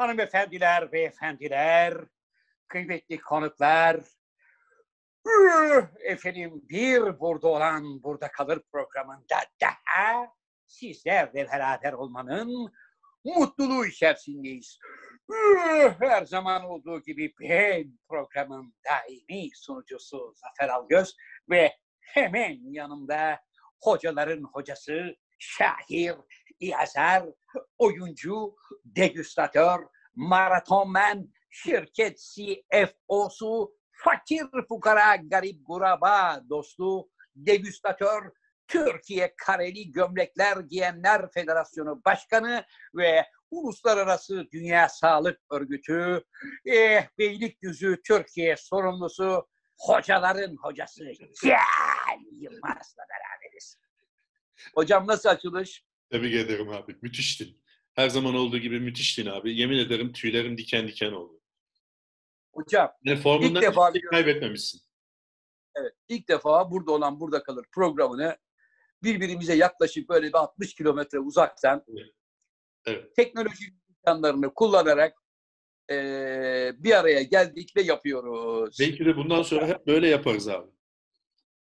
hanımefendiler, beyefendiler, kıymetli konuklar, efendim bir burada olan burada kalır programında daha sizlerle beraber olmanın mutluluğu içerisindeyiz. Her zaman olduğu gibi ben programın daimi sunucusu Zafer Algöz ve hemen yanımda hocaların hocası, şair, yazar, oyuncu, degüstatör, maratonmen, şirket CFO'su, fakir fukara garip guraba dostu, degüstatör, Türkiye Kareli Gömlekler Giyenler Federasyonu Başkanı ve Uluslararası Dünya Sağlık Örgütü eh, Beylikdüzü Türkiye sorumlusu hocaların hocası Can Yılmaz'la beraberiz. Hocam nasıl açılış? Tebrik ederim abi. Müthiştin. Her zaman olduğu gibi müthiştin abi. Yemin ederim tüylerim diken diken oldu. Hocam Yani formundan İlk defa şey kaybetmemişsin. evet ilk defa burada olan burada kalır programını birbirimize yaklaşık böyle bir 60 kilometre uzaktan Evet. teknoloji imkanlarını kullanarak eee, bir araya geldik ve yapıyoruz. Belki de bundan sonra hep böyle yaparız abi.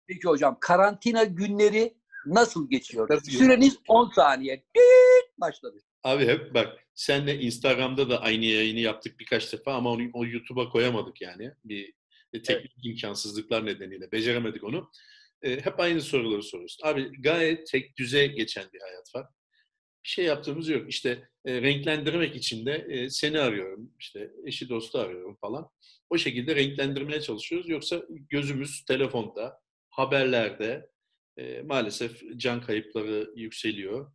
Peki hocam karantina günleri nasıl geçiyor? Nasıl Süreniz 10 saniye. Düt başladı. Abi hep bak senle Instagram'da da aynı yayını yaptık birkaç defa ama onu o YouTube'a koyamadık yani. Bir e, teknik imkansızlıklar nedeniyle beceremedik onu. E, hep aynı soruları soruyoruz. Abi gayet tek düze geçen bir hayat var. Bir şey yaptığımız yok. İşte e, renklendirmek için de e, seni arıyorum. işte eşi dostu arıyorum falan. O şekilde renklendirmeye çalışıyoruz. Yoksa gözümüz telefonda, haberlerde e, maalesef can kayıpları yükseliyor.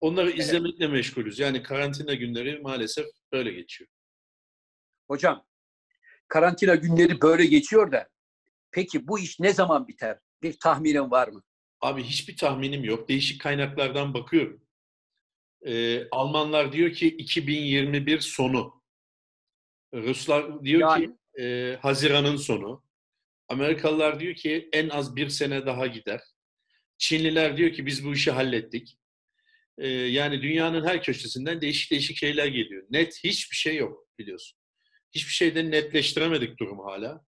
Onları Evet. izlemekle meşgulüz. Yani karantina günleri maalesef böyle geçiyor. Hocam karantina günleri böyle geçiyor da peki bu iş ne zaman biter? Bir tahminin var mı? Abi hiçbir tahminim yok. Değişik kaynaklardan bakıyorum. Ee, Almanlar diyor ki 2021 sonu. Ruslar diyor Yani? ki e, Haziran'ın sonu. Amerikalılar diyor ki en az bir sene daha gider. Çinliler diyor ki biz bu işi hallettik. Ee, yani dünyanın her köşesinden değişik değişik şeyler geliyor. Net hiçbir şey yok biliyorsun. Hiçbir şeyden netleştiremedik durumu hala.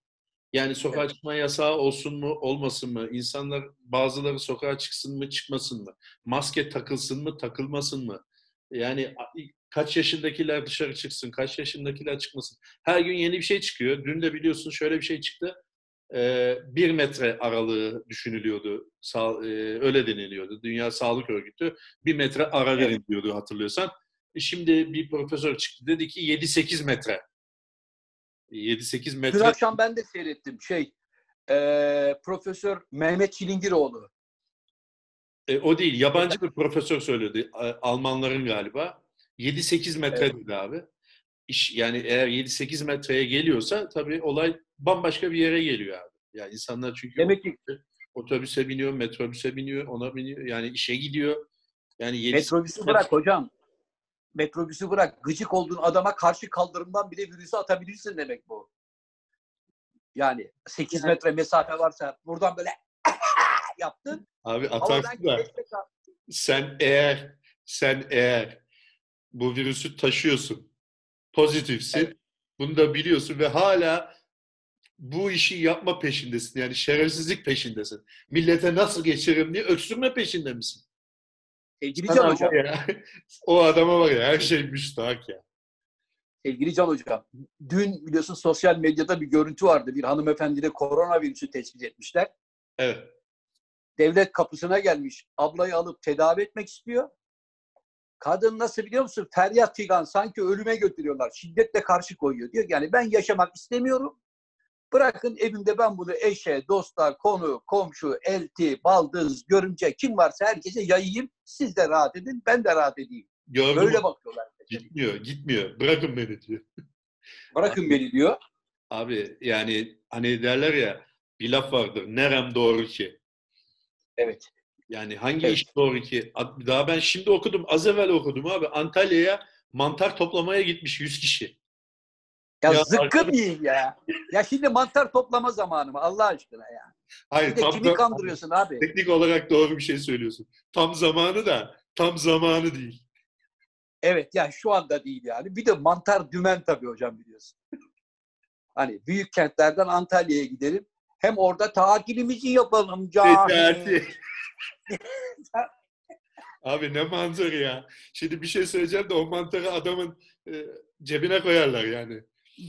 Yani sokağa Evet. çıkma yasağı olsun mu, olmasın mı? İnsanlar bazıları sokağa çıksın mı, çıkmasın mı? Maske takılsın mı, takılmasın mı? Yani kaç yaşındakiler dışarı çıksın, kaç yaşındakiler çıkmasın? Her gün yeni bir şey çıkıyor. Dün de biliyorsun şöyle bir şey çıktı. Ee, bir metre aralığı düşünülüyordu. Sa- e, öyle deniliyordu. Dünya Sağlık Örgütü bir metre ara verin diyordu hatırlıyorsan. E Şimdi bir profesör çıktı dedi ki 7-8 metre. 7-8 Dün metre. akşam ben de seyrettim. Şey, eee, Profesör Mehmet Çilingiroğlu. E, o değil. Yabancı bir profesör söyledi. Almanların galiba. 7-8 metre Evet. dedi abi. İş, yani eğer 7-8 metreye geliyorsa tabii olay bambaşka bir yere geliyor abi. Yani insanlar çünkü Demek ki otobüse biniyor, metrobüse biniyor, ona biniyor. Yani işe gidiyor. Yani 7 metrobüsü bırak hocam. Metrobüsü bırak. Gıcık olduğun adama karşı kaldırımdan bile virüsü atabilirsin demek bu. Yani 8 metre mesafe varsa buradan böyle yaptın. Abi atarsın da sen eğer sen eğer bu virüsü taşıyorsun, pozitifsin, Evet. bunu da biliyorsun ve hala bu işi yapma peşindesin. Yani şerefsizlik peşindesin. Millete nasıl geçiririm diye öksürme peşinde misin? Sevgili Sana Can Hocam. ya, o adama var ya her şey müstahak ya. Sevgili Can Hocam. Dün biliyorsun sosyal medyada bir görüntü vardı. Bir hanımefendide koronavirüsü tespit etmişler. Evet. devlet kapısına gelmiş. Ablayı alıp tedavi etmek istiyor. Kadın nasıl biliyor musun? Feryat figan sanki ölüme götürüyorlar. Şiddetle karşı koyuyor. Diyor ki yani ben yaşamak istemiyorum. Bırakın evimde ben bunu eşe, dosta, konu, komşu, elti, baldız, görümce kim varsa herkese yayayım. Siz de rahat edin, ben de rahat edeyim. Gördüm. Böyle bakıyorlar. Gitmiyor, gitmiyor. Bırakın beni diyor. Bırakın beni diyor. Abi yani hani derler ya bir laf vardır. Nerem doğru ki? Evet. Yani hangi Evet. iş doğru ki? Daha ben şimdi okudum. Az evvel okudum abi. Antalya'ya mantar toplamaya gitmiş 100 kişi. Ya, Ya zıkkım arkadaş- yiyin ya. Ya şimdi mantar toplama zamanı mı? Allah aşkına ya. Hayır de tam kimi da- kandırıyorsun abi? teknik olarak doğru bir şey söylüyorsun. Tam zamanı da tam zamanı değil. Evet yani şu anda değil yani. Bir de mantar dümen tabii hocam biliyorsun. hani büyük kentlerden Antalya'ya gidelim. Hem orada tatilimizi yapalım. Necati. Abi ne mantarı ya. Şimdi bir şey söyleyeceğim de o mantarı adamın e, cebine koyarlar yani.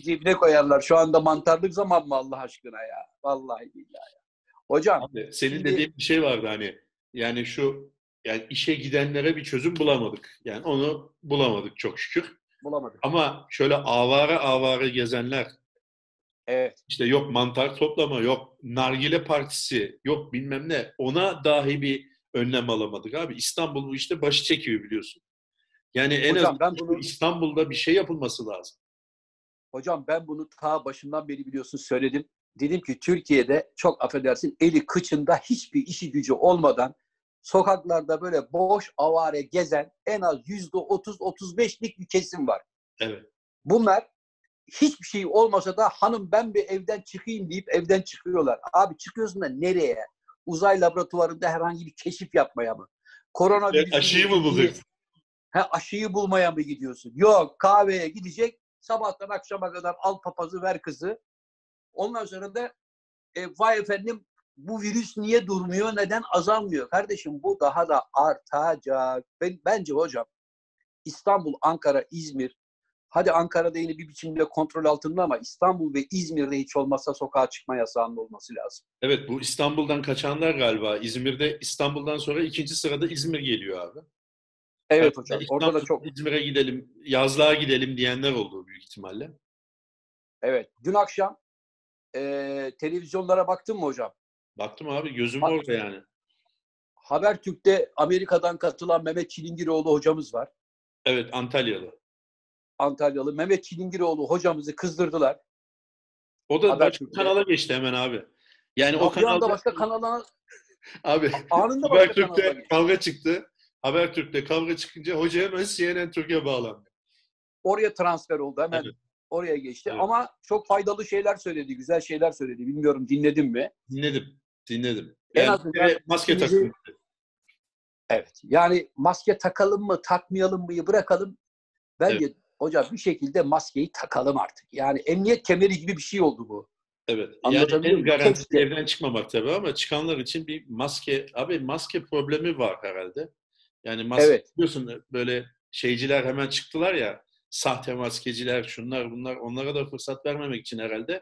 Cebine koyarlar. Şu anda mantarlık zaman mı Allah aşkına ya? Vallahi billahi. ya. Hocam Abi, senin Şimdi- dediğin bir şey vardı hani. Yani şu yani işe gidenlere bir çözüm bulamadık. Yani onu bulamadık çok şükür. bulamadım. Ama şöyle avara avara gezenler Evet. işte yok mantar toplama, yok nargile partisi, yok bilmem ne. Ona dahi bir önlem alamadık abi. İstanbul bu işte başı çekiyor biliyorsun. Yani en Hocam azından ben bunu- İstanbul'da bir şey yapılması lazım. Hocam ben bunu ta başından beri biliyorsun söyledim. Dedim ki Türkiye'de çok affedersin eli kıçında hiçbir işi gücü olmadan sokaklarda böyle boş avare gezen en az yüzde otuz otuz beşlik bir kesim var. Evet. Bunlar hiçbir şey olmasa da hanım ben bir evden çıkayım deyip evden çıkıyorlar. Abi çıkıyorsun da nereye? Uzay laboratuvarında herhangi bir keşif yapmaya mı? Koronavirüs Aşıyı mı bulacaksın? Ha, aşıyı bulmaya mı gidiyorsun? Yok kahveye gidecek. Sabahtan akşama kadar al papazı ver kızı. Ondan sonra da e, vay efendim bu virüs niye durmuyor? Neden azalmıyor? Kardeşim bu daha da artacak. Ben, bence hocam İstanbul, Ankara, İzmir hadi Ankara'da yine bir biçimde kontrol altında ama İstanbul ve İzmir'de hiç olmazsa sokağa çıkma yasağının olması lazım. Evet bu İstanbul'dan kaçanlar galiba. İzmir'de İstanbul'dan sonra ikinci sırada İzmir geliyor abi. Evet hocam. İstanbul, Orada da çok İzmir'e gidelim, yazlığa gidelim diyenler oldu büyük ihtimalle. evet. Dün akşam e, televizyonlara baktın mı hocam? Baktım abi gözüm Bak- orada yani. Habertürk'te Amerika'dan katılan Mehmet Çilingiroğlu hocamız var. Evet Antalyalı. Antalyalı. Mehmet Çilingiroğlu hocamızı kızdırdılar. O da başka kanala geçti hemen abi. Yani o anda kanalda başka kanalına abi anında başka kanala geçti. kavga çıktı. Habertürk'te kavga çıkınca hoca hemen CNN Türkiye bağlandı. Oraya transfer oldu hemen. Evet. Oraya geçti. Evet. Ama çok faydalı şeyler söyledi. Güzel şeyler söyledi. Bilmiyorum dinledin mi? Dinledim. Dinledim. En Yani azından maske takın. Evet. Yani maske takalım mı takmayalım mı bırakalım. Bence hocam bir şekilde maskeyi takalım artık. Yani emniyet kemeri gibi bir şey oldu bu. Evet. Yani en garantisi evden çıkmamak tabii ama çıkanlar için bir maske, abi maske problemi var herhalde. Yani maske Evet. biliyorsun böyle şeyciler hemen çıktılar ya, sahte maskeciler, şunlar bunlar, onlara da fırsat vermemek için herhalde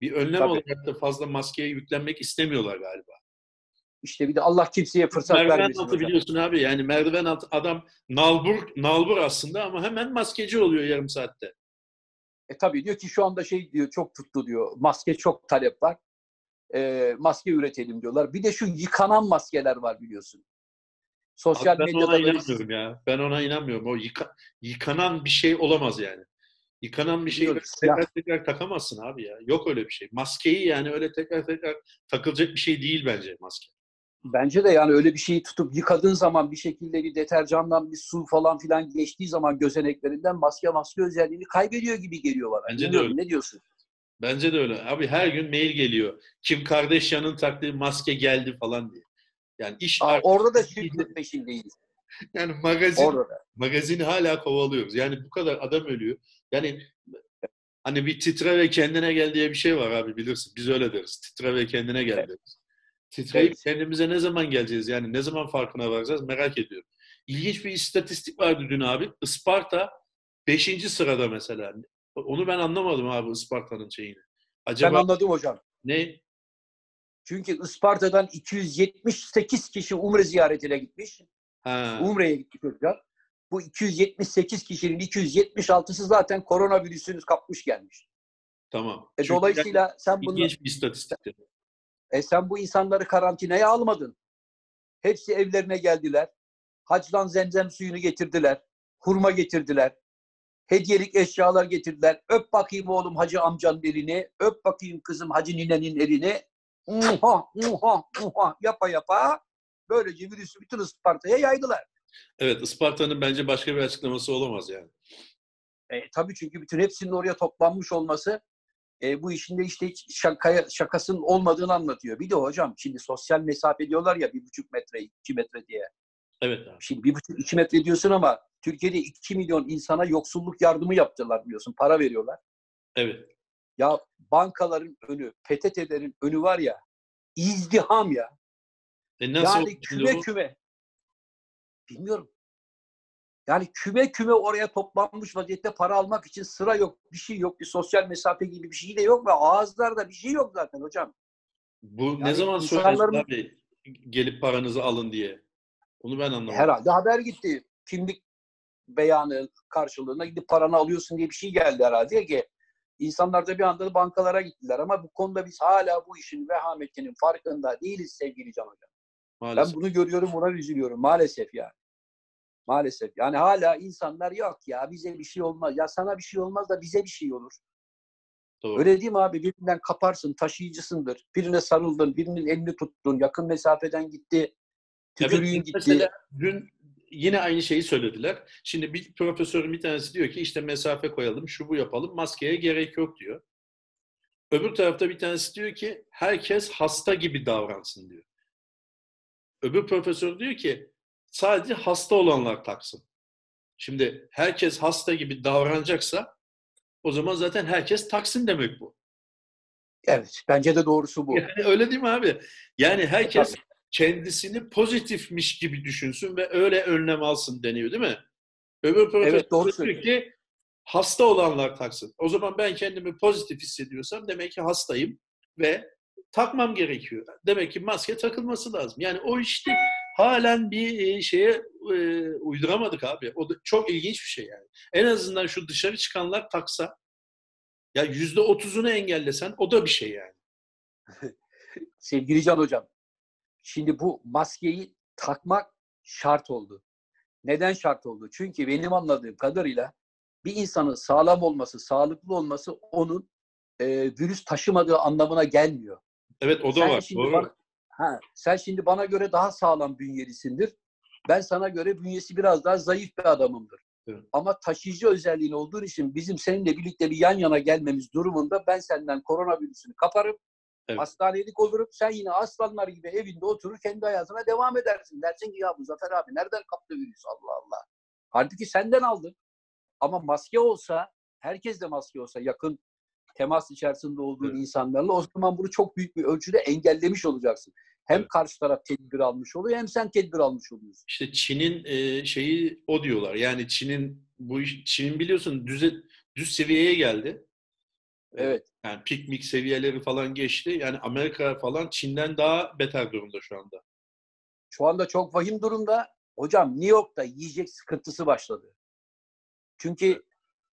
bir önlem Tabii. olarak da fazla maskeye yüklenmek istemiyorlar galiba. İşte bir de Allah kimseye fırsat merdiven vermesin altı hocam. biliyorsun abi yani merdiven altı adam nalbur, nalbur aslında ama hemen maskeci oluyor yarım saatte. E tabii diyor ki şu anda şey diyor çok tuttu diyor. Maske çok talep var. E, maske üretelim diyorlar. Bir de şu yıkanan maskeler var biliyorsun. Sosyal Abi ben medyada ona inanmıyorum ya. Ben ona inanmıyorum. O yıka- yıkanan bir şey olamaz yani. Yıkanan bir şeyi tekrar tekrar takamazsın abi ya. Yok öyle bir şey. Maskeyi yani öyle tekrar tekrar takılacak bir şey değil bence maske. Bence de yani öyle bir şeyi tutup yıkadığın zaman bir şekilde bir deterjandan bir su falan filan geçtiği zaman gözeneklerinden maske maske özelliğini kaybediyor gibi geliyor bana. Bence de Bilmiyorum, öyle. Ne diyorsun? Bence de öyle. Abi her gün mail geliyor. Kim Kardashian'ın taktığı maske geldi falan diye. Yani iş Aa, artık- orada da şirket peşindeyiz. yani magazin Orada da. magazini hala kovalıyoruz. Yani bu kadar adam ölüyor. Yani hani bir titre ve kendine gel diye bir şey var abi bilirsin. Biz öyle deriz. Titre ve kendine gel Evet. deriz. Titreyip Evet. kendimize ne zaman geleceğiz? Yani ne zaman farkına varacağız merak ediyorum. İlginç bir istatistik vardı dün abi. Isparta 5. sırada mesela. Onu ben anlamadım abi Isparta'nın şeyini. Ben Acaba anladım hocam. ne? Çünkü Isparta'dan 278 kişi Umre ziyaretine gitmiş. Ha, Umre'ye gitmiş hocam. Bu 278 kişinin 276'sı zaten koronavirüsünü kapmış gelmiş. tamam. E, Çünkü dolayısıyla sen bunu bir istatistik. e, sen bu insanları karantinaya almadın. Hepsi evlerine geldiler. Hacdan zemzem suyunu getirdiler. Hurma getirdiler. Hediyelik eşyalar getirdiler. Öp bakayım oğlum hacı amcanın elini. Öp bakayım kızım hacı ninenin elini. Muha, muha, muha yapa yapa. Böylece virüsü bütün Isparta'ya yaydılar. Evet Isparta'nın bence başka bir açıklaması olamaz yani. E, tabii çünkü bütün hepsinin oraya toplanmış olması e, bu işin de işte hiç şakaya, şakasının olmadığını anlatıyor. Bir de hocam şimdi sosyal mesafe diyorlar ya bir buçuk metre, iki metre diye. Evet abi. Şimdi bir buçuk, iki metre diyorsun ama Türkiye'de 2 milyon insana yoksulluk yardımı yaptılar biliyorsun. Para veriyorlar. Evet. Ya bankaların önü, PTT'lerin önü var ya izdiham ya. E nasıl yani küme bu? küme. Bilmiyorum. Yani küme küme oraya toplanmış vaziyette para almak için sıra yok. Bir şey yok. Bir sosyal mesafe gibi bir şey de yok ve ağızlarda bir şey yok zaten hocam. Bu ne Yani zaman insanların- abi gelip paranızı alın diye? Onu ben anlamadım. Herhalde haber gitti. Kimlik beyanı karşılığında gidip paranı alıyorsun diye bir şey geldi herhalde ki insanlar da bir anda bankalara gittiler ama bu konuda biz hala bu işin vehametinin farkında değiliz sevgili Can Hocam. Maalesef. Ben bunu görüyorum, buna üzülüyorum maalesef yani. Maalesef. Yani hala insanlar yok ya bize bir şey olmaz. Ya sana bir şey olmaz da bize bir şey olur. Doğru. Öyle değil mi abi? Birinden kaparsın, taşıyıcısındır. Birine sarıldın, birinin elini tuttun, yakın mesafeden gitti, Evet, tükürüğün gitti. Mesela dün yine aynı şeyi söylediler. Şimdi bir profesörün bir tanesi diyor ki işte mesafe koyalım, şu bu yapalım, maskeye gerek yok diyor. Öbür tarafta bir tanesi diyor ki herkes hasta gibi davransın diyor. Öbür profesör diyor ki sadece hasta olanlar taksın. Şimdi herkes hasta gibi davranacaksa o zaman zaten herkes taksın demek bu. Evet, bence de doğrusu bu. Yani öyle değil mi abi? Yani herkes kendisini pozitifmiş gibi düşünsün ve öyle önlem alsın deniyor değil mi? Öbür profesör Evet, doğru diyor ki hasta olanlar taksın. O zaman ben kendimi pozitif hissediyorsam demek ki hastayım ve takmam gerekiyor. Demek ki maske takılması lazım. Yani o işte halen bir e, şeye e, uyduramadık abi. O da çok ilginç bir şey yani. En azından şu dışarı çıkanlar taksa ya yüzde otuzunu engellesen o da bir şey yani. Sevgili Can Hocam, şimdi bu maskeyi takmak şart oldu. Neden şart oldu? Çünkü benim anladığım kadarıyla bir insanın sağlam olması, sağlıklı olması onun e, virüs taşımadığı anlamına gelmiyor. Evet o da Sen var. Doğru. bana- ha, sen şimdi bana göre daha sağlam bünyelisindir. Ben sana göre bünyesi biraz daha zayıf bir adamımdır. Evet. Ama taşıyıcı özelliğin olduğun için bizim seninle birlikte bir yan yana gelmemiz durumunda ben senden koronavirüsünü kaparım. Evet. Hastanelik olurum. Sen yine aslanlar gibi evinde oturur kendi hayatına devam edersin. Dersin ki ya bu Zafer abi nereden kaptı virüs Allah Allah. Halbuki senden aldın. Ama maske olsa, herkes de maske olsa yakın temas içerisinde olduğun Evet. insanlarla o zaman bunu çok büyük bir ölçüde engellemiş olacaksın. Hem Evet. karşı taraf tedbir almış oluyor hem sen tedbir almış oluyorsun. İşte Çin'in e, şeyi o diyorlar. Yani Çin'in bu iş, Çin'in biliyorsun düze, düz seviyeye geldi. Evet. Yani piknik seviyeleri falan geçti. Yani Amerika falan Çin'den daha beter durumda şu anda. Şu anda çok vahim durumda. Hocam New York'ta yiyecek sıkıntısı başladı. Çünkü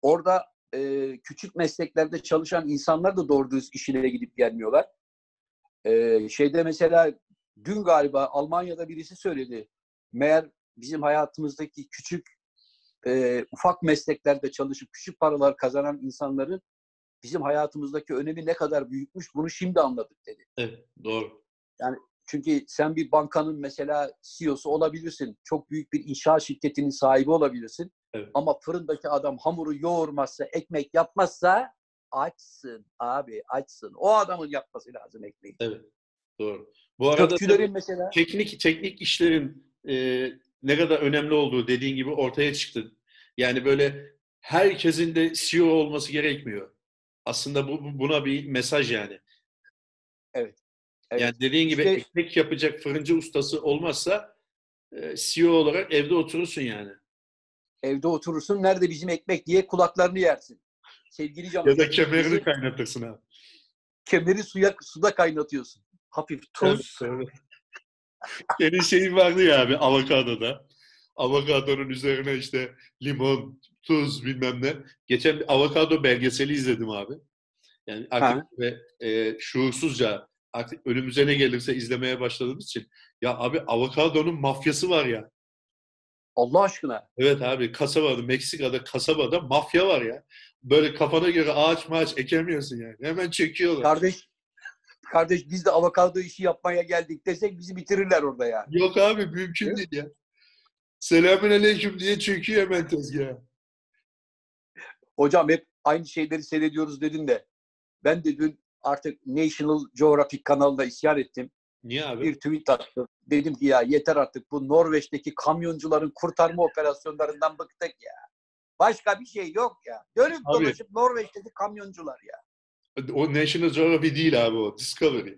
orada e, küçük mesleklerde çalışan insanlar da doğru düz işine gidip gelmiyorlar. E, şeyde mesela dün galiba Almanya'da birisi söyledi. Meğer bizim hayatımızdaki küçük e, ufak mesleklerde çalışıp küçük paralar kazanan insanların bizim hayatımızdaki önemi ne kadar büyükmüş bunu şimdi anladık dedi. Evet, doğru. Çünkü sen bir bankanın mesela CEO'su olabilirsin. Çok büyük bir inşaat şirketinin sahibi olabilirsin. Evet. Ama fırındaki adam hamuru yoğurmazsa, ekmek yapmazsa açsın abi açsın. O adamın yapması lazım ekmeği. Evet, doğru. Bu arada Kökçülerin mesela teknik teknik işlerin e, ne kadar önemli olduğu dediğin gibi ortaya çıktı. Yani böyle herkesin de CEO olması gerekmiyor. Aslında bu bu- buna bir mesaj yani. evet. Yani dediğin gibi İşte- ekmek yapacak fırıncı ustası olmazsa e, CEO olarak evde oturursun yani. evde oturursun nerede bizim ekmek diye kulaklarını yersin. Sevgili canım. Ya da kemerini bizim kaynatırsın abi. kemeri suya suda kaynatıyorsun. Hafif tuz. Evet, evet. Senin şeyin vardı ya abi avokadoda. Avokadonun üzerine işte limon, tuz bilmem ne. Geçen bir avokado belgeseli izledim abi. Yani artık ve e, şuursuzca artık önümüze ne gelirse izlemeye başladığımız için ya abi avokadonun mafyası var ya. Allah aşkına. Evet abi kasabada Meksika'da kasabada mafya var ya. Böyle kafana göre ağaç maaç ekemiyorsun yani. Hemen çekiyorlar. Kardeş kardeş biz de avokado işi yapmaya geldik desek bizi bitirirler orada ya. Yok abi mümkün değil ya. Selamün aleyküm diye çöküyor hemen tezgaha. Hocam hep aynı şeyleri seyrediyoruz dedin de ben de dün artık National Geographic kanalında isyan ettim. Niye abi? bir tweet attım. Dedim ki ya yeter artık bu Norveç'teki kamyoncuların kurtarma operasyonlarından bıktık ya. Başka bir şey yok ya. Dönüp Abi. dolaşıp Norveç'teki kamyoncular ya. O National Geographic değil abi o. Discovery.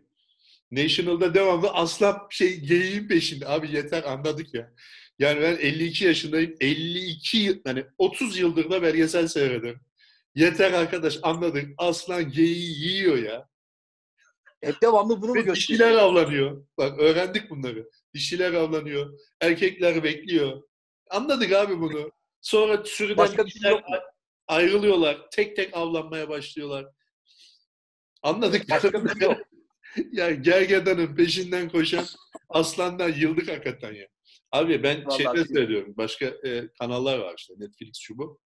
National'da devamlı aslan şey geyiğin peşinde. Abi yeter anladık ya. Yani ben 52 yaşındayım. 52 yıl, hani 30 yıldır da belgesel seyrederim. Yeter arkadaş anladık. Aslan geyiği yiyor ya. Hep devamlı bunu Ve gösteriyor? dişiler avlanıyor. Bak öğrendik bunları. Dişiler avlanıyor. Erkekler bekliyor. Anladık abi bunu. Sonra sürüden Başka bir şey yok mu? ayrılıyorlar. Tek tek avlanmaya başlıyorlar. Anladık. Başka bir şey yok. ya gergedanın peşinden koşan aslandan yıldık hakikaten ya. Abi ben Vallahi şeyde bilmiyorum. söylüyorum. Başka e, kanallar var işte. Netflix şu bu.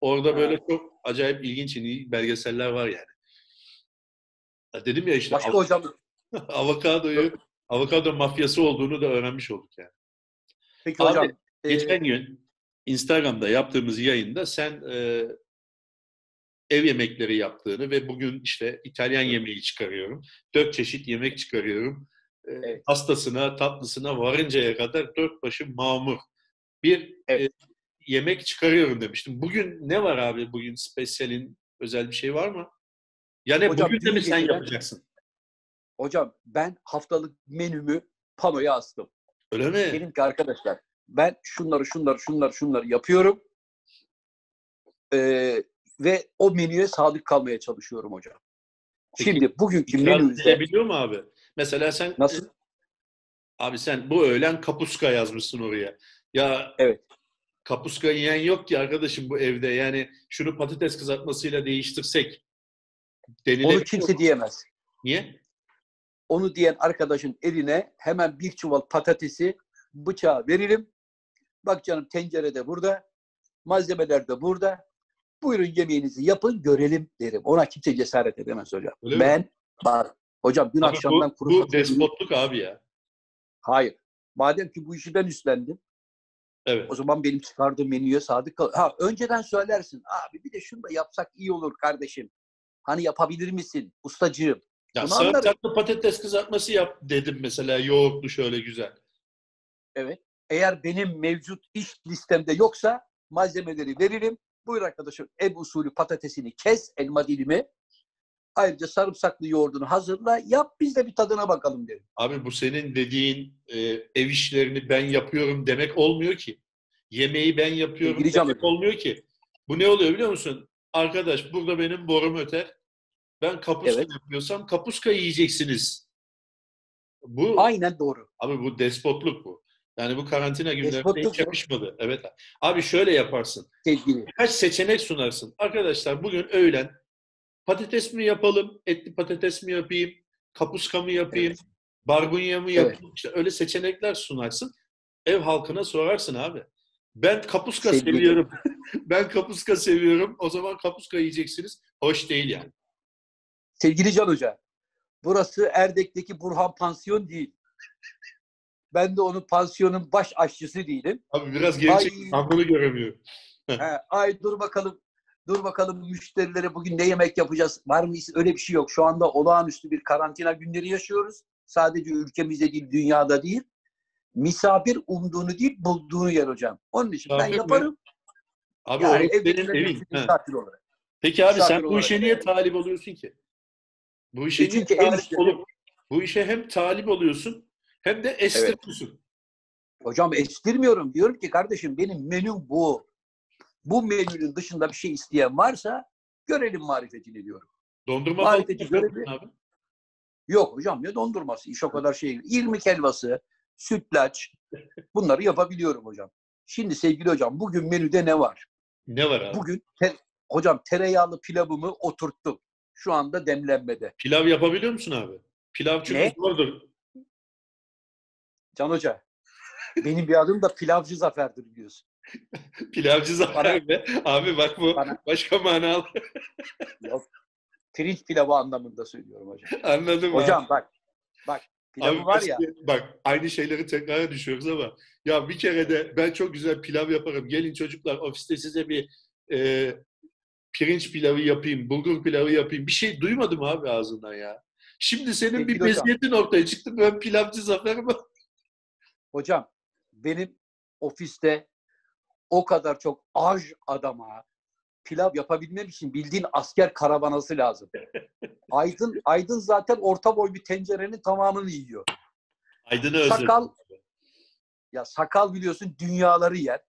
Orada Ha. böyle çok acayip ilginç iyi belgeseller var yani. Ya dedim ya işte Başka av- hocam avokadoyu avokado mafyası olduğunu da öğrenmiş olduk yani. peki Abi, hocam e, Geçen gün Instagram'da yaptığımız yayında sen e, ev yemekleri yaptığını ve bugün işte İtalyan yemeği çıkarıyorum. Dört çeşit yemek çıkarıyorum. E, Evet. Pastasına, tatlısına varıncaya kadar dört başı mamur. Bir Evet. e, yemek çıkarıyorum demiştim. Bugün ne var abi? Bugün spesiyalin özel bir şey var mı? Yani Hocam, bugün de mi sen yapacaksın? hocam ben haftalık menümü panoya astım. Öyle mi? Dedim ki arkadaşlar ben şunları şunları şunları şunları yapıyorum. Ee, ve o menüye sadık kalmaya çalışıyorum hocam. Peki, Şimdi bugünkü menümüzde edebiliyor mu abi? Mesela sen nasıl? Abi sen bu öğlen kapuska yazmışsın oraya. Ya Evet. kapuska yiyen yok ki arkadaşım bu evde. Yani şunu patates kızartmasıyla değiştirsek denilebiliyor Onu kimse diyemez. Niye? Onu diyen arkadaşın eline hemen bir çuval patatesi bıçağı veririm. Bak canım tencere de burada. Malzemeler de burada. Buyurun yemeğinizi yapın görelim derim. Ona kimse cesaret edemez hocam. Öyle mi? ben bak hocam dün Abi akşamdan bu, kuru bu fasulye- despotluk abi ya. Hayır. Madem ki bu işi ben üstlendim. Evet. O zaman benim çıkardığım menüye sadık kal. Ha önceden söylersin. Abi bir de şunu da yapsak iyi olur kardeşim. Hani yapabilir misin ustacığım? Ya Bunu sarımsaklı patates kızartması yap dedim mesela yoğurtlu şöyle güzel. Evet. Eğer benim mevcut iş listemde yoksa malzemeleri veririm. Buyur arkadaşım ev usulü patatesini kes elma dilimi. Ayrıca sarımsaklı yoğurdunu hazırla. Yap biz de bir tadına bakalım derim. Abi bu senin dediğin e, ev işlerini ben yapıyorum demek olmuyor ki. Yemeği ben yapıyorum canım. demek olmuyor ki. Bu ne oluyor biliyor musun? Arkadaş burada benim borum öter. Ben kapuska Evet. yapıyorsam kapuska yiyeceksiniz. Bu Aynen doğru. abi bu despotluk bu. Yani bu karantina günlerinde Despotluk hiç mu? yakışmadı. Evet. Abi şöyle yaparsın. Sevgili. Birkaç seçenek sunarsın. Arkadaşlar bugün öğlen patates mi yapalım, etli patates mi yapayım, kapuska mı yapayım, barbunya mı Evet. yapayım? İşte öyle seçenekler sunarsın. Ev halkına sorarsın abi. Ben kapuska Sevgili- seviyorum. ben kapuska seviyorum. O zaman kapuska yiyeceksiniz. Hoş değil yani. Sevgili Can Hoca. Burası Erdek'teki Burhan Pansiyon değil. Ben de onun pansiyonun baş aşçısı değilim. Abi biraz geri çek. Ay. Göremiyorum. He, ay dur bakalım. Dur bakalım müşterilere bugün ne yemek yapacağız? Var mı? Öyle bir şey yok. Şu anda olağanüstü bir karantina günleri yaşıyoruz. Sadece ülkemizde değil, dünyada değil. Misafir umduğunu değil, bulduğunu yer hocam. Onun için ben Misafir mi? yaparım. Abi Yani evin. hepsi Ha. misafir olarak. Peki abi misafir sen bu işe niye talip oluyorsun ki? Bu işe E niye çünkü talip işleri- olup bu işe hem talip oluyorsun hem de estiriyorsun. Hocam estirmiyorum. Diyorum ki kardeşim benim menüm bu. Bu menünün dışında bir şey isteyen varsa görelim marifetini diyorum. Dondurma Marifeti yapıyorsun abi. Yok hocam ne dondurması? İş o kadar şey. İrmik helvası, sütlaç bunları yapabiliyorum hocam. Şimdi sevgili hocam bugün menüde ne var? Ne var abi? Bugün te- hocam tereyağlı pilavımı oturttum. Şu anda demlenmede. Pilav yapabiliyor musun abi? Pilav çünkü Ne? zordur. Can Hoca benim bir adım da pilavcı Zafer'dir biliyorsun. Pilavcı zafer be. Abi bak bu Bana- başka manalı. Yok. Pirinç pilavı anlamında söylüyorum hocam. Anladım abi. Hocam bak bak pilavı Abi var ya Bak aynı şeyleri tekrar düşüyoruz ama ya bir kere de ben çok güzel pilav yaparım. Gelin çocuklar ofiste size bir e, pirinç pilavı yapayım, bulgur pilavı yapayım. Bir şey duymadım abi ağzından ya. Şimdi senin bir Peki hocam. meziyetin ortaya çıktı. Ben pilavcı Zafer mi? Hocam benim ofiste o kadar çok aj adama pilav yapabilmem için bildiğin asker karavanası lazım. Aydın Aydın zaten orta boy bir tencerenin tamamını yiyor. Aydın'ı özledim. Sakal ya sakal biliyorsun dünyaları yer.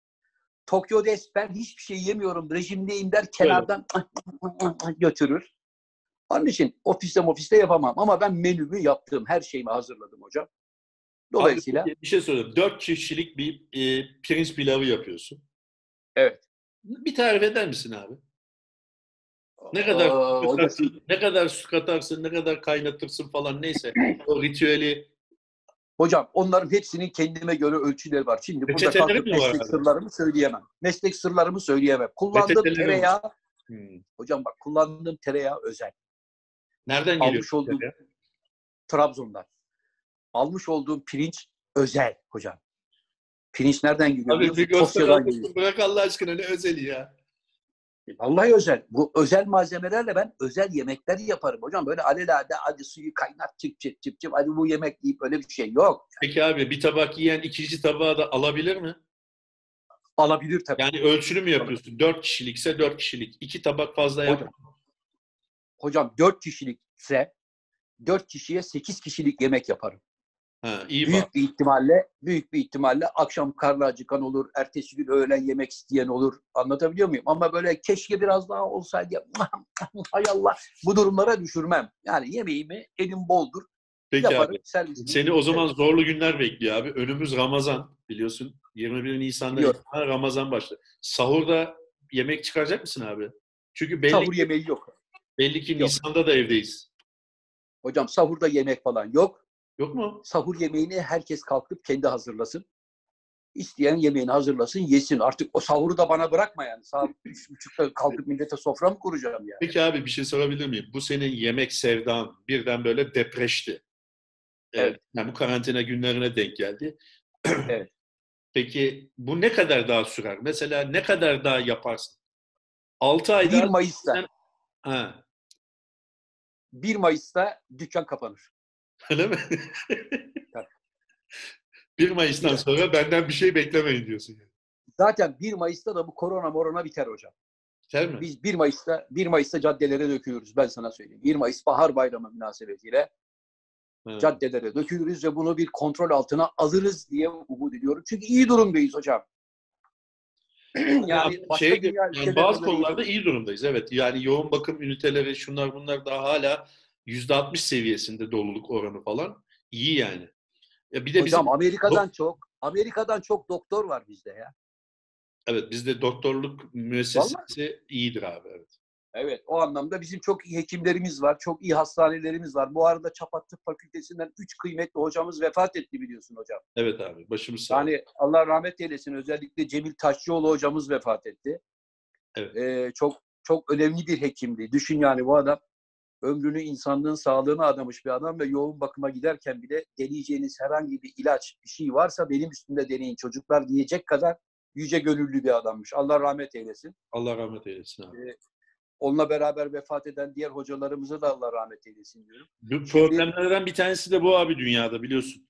Tokyo'da ben hiçbir şey yemiyorum rejimdeyim der kenardan götürür. Onun için ofiste ofiste yapamam ama ben menümü yaptım. Her şeyimi hazırladım hocam. Dolayısıyla Abi, bir şey söyleyeyim. Dört kişilik bir e, pirinç pilavı yapıyorsun. evet. Bir tarif eder misin abi? Ne kadar Aa, su katarsın, ne kadar su katarsın, ne kadar kaynatırsın falan neyse. O ritüeli Hocam onların hepsinin kendime göre ölçüleri var. Şimdi burada kalkıp var meslek abi? sırlarımı söyleyemem. Meslek sırlarımı söyleyemem. Kullandığım var? tereyağı, Hmm. hocam bak kullandığım tereyağı özel. Nereden geliyor? Almış olduğum ya? Trabzon'dan. Almış olduğum pirinç özel hocam. Pirinç nereden geliyor? Abi bir Tosya'dan geliyor. Bırak Allah aşkına ne özeli ya. Vallahi özel. Bu özel malzemelerle ben özel yemekler yaparım hocam. Böyle alelade hadi suyu kaynat çıp çıp çıp çıp hadi bu yemek yiyip öyle bir şey yok. Peki abi bir tabak yiyen ikinci tabağı da alabilir mi? Alabilir tabii. Yani ölçülü mü yapıyorsun? Dört kişilikse dört kişilik. İki tabak fazla yap. Hocam, hocam 4 kişilikse 4 kişiye 8 kişilik yemek yaparım. Ha, iyi bak. Büyük bir ihtimalle büyük bir ihtimalle akşam karnı acıkan olur, ertesi gün öğlen yemek isteyen olur. Anlatabiliyor muyum? Ama böyle keşke biraz daha olsaydı. Hay Allah. Bu durumlara düşürmem. Yani yemeğimi elim boldur. Peki yaparım. abi. servisini- Seni o zaman zorlu günler bekliyor abi. Önümüz Ramazan biliyorsun. 21 Nisan'da itibaren Ramazan başladı. Sahurda yemek çıkaracak mısın abi? Çünkü belli, Sahur yemeği yok. belli ki Yok. Nisan'da da evdeyiz. Hocam sahurda yemek falan yok. Yok mu? Sahur yemeğini herkes kalkıp kendi hazırlasın. İsteyen yemeğini hazırlasın, yesin. Artık o sahuru da bana bırakma yani. Saat üç buçukta kalkıp millete sofra mı kuracağım yani? Peki abi bir şey sorabilir miyim? Bu senin yemek sevdan birden böyle depreşti. Ee, Evet. Yani bu karantina günlerine denk geldi. Evet. Peki bu ne kadar daha sürer? Mesela ne kadar daha yaparsın? 6 ayda 1 Mayıs'ta, ha, 1 Mayıs'ta dükkan kapanır. Öyle mi? Tabii. 1 Mayıs'tan sonra benden bir şey beklemeyin diyorsun. Yani. Zaten 1 Mayıs'ta da bu korona morona biter hocam. Biter mi? Biz 1 Mayıs'ta 1 Mayıs'ta caddelere dökülürüz ben sana söyleyeyim. 1 Mayıs Bahar Bayramı münasebetiyle Ha. caddelere dökülürüz ve bunu bir kontrol altına alırız diye umut ediyorum. Çünkü iyi durumdayız hocam. yani şey, yani ülkelerinde bazı de konularda iyi. iyi durumdayız. Evet. Yani yoğun bakım üniteleri şunlar bunlar daha hala %60 seviyesinde doluluk oranı falan. İyi yani. Ya bir de bizim Hocam Amerika'dan çok Amerika'dan çok doktor var bizde ya. evet bizde doktorluk müessesesi iyidir abi evet. Evet o anlamda bizim çok iyi hekimlerimiz var. Çok iyi hastanelerimiz var. Bu arada Çapak Tıp Fakültesinden 3 kıymetli hocamız vefat etti biliyorsun hocam. Evet abi başımız sağ olsun. Yani Allah rahmet eylesin. Özellikle Cemil Taşçıoğlu hocamız vefat etti. Evet. Ee, çok çok önemli bir hekimdi. Düşün yani bu adam ömrünü insanlığın sağlığına adamış bir adam ve yoğun bakıma giderken bile deneyeceğiniz herhangi bir ilaç, bir şey varsa benim üstümde deneyin çocuklar diyecek kadar yüce gönüllü bir adammış. Allah rahmet eylesin. Allah rahmet eylesin abi. Onunla beraber vefat eden diğer hocalarımıza da Allah rahmet eylesin diyorum. Bu problemlerden bir tanesi de bu abi dünyada biliyorsun.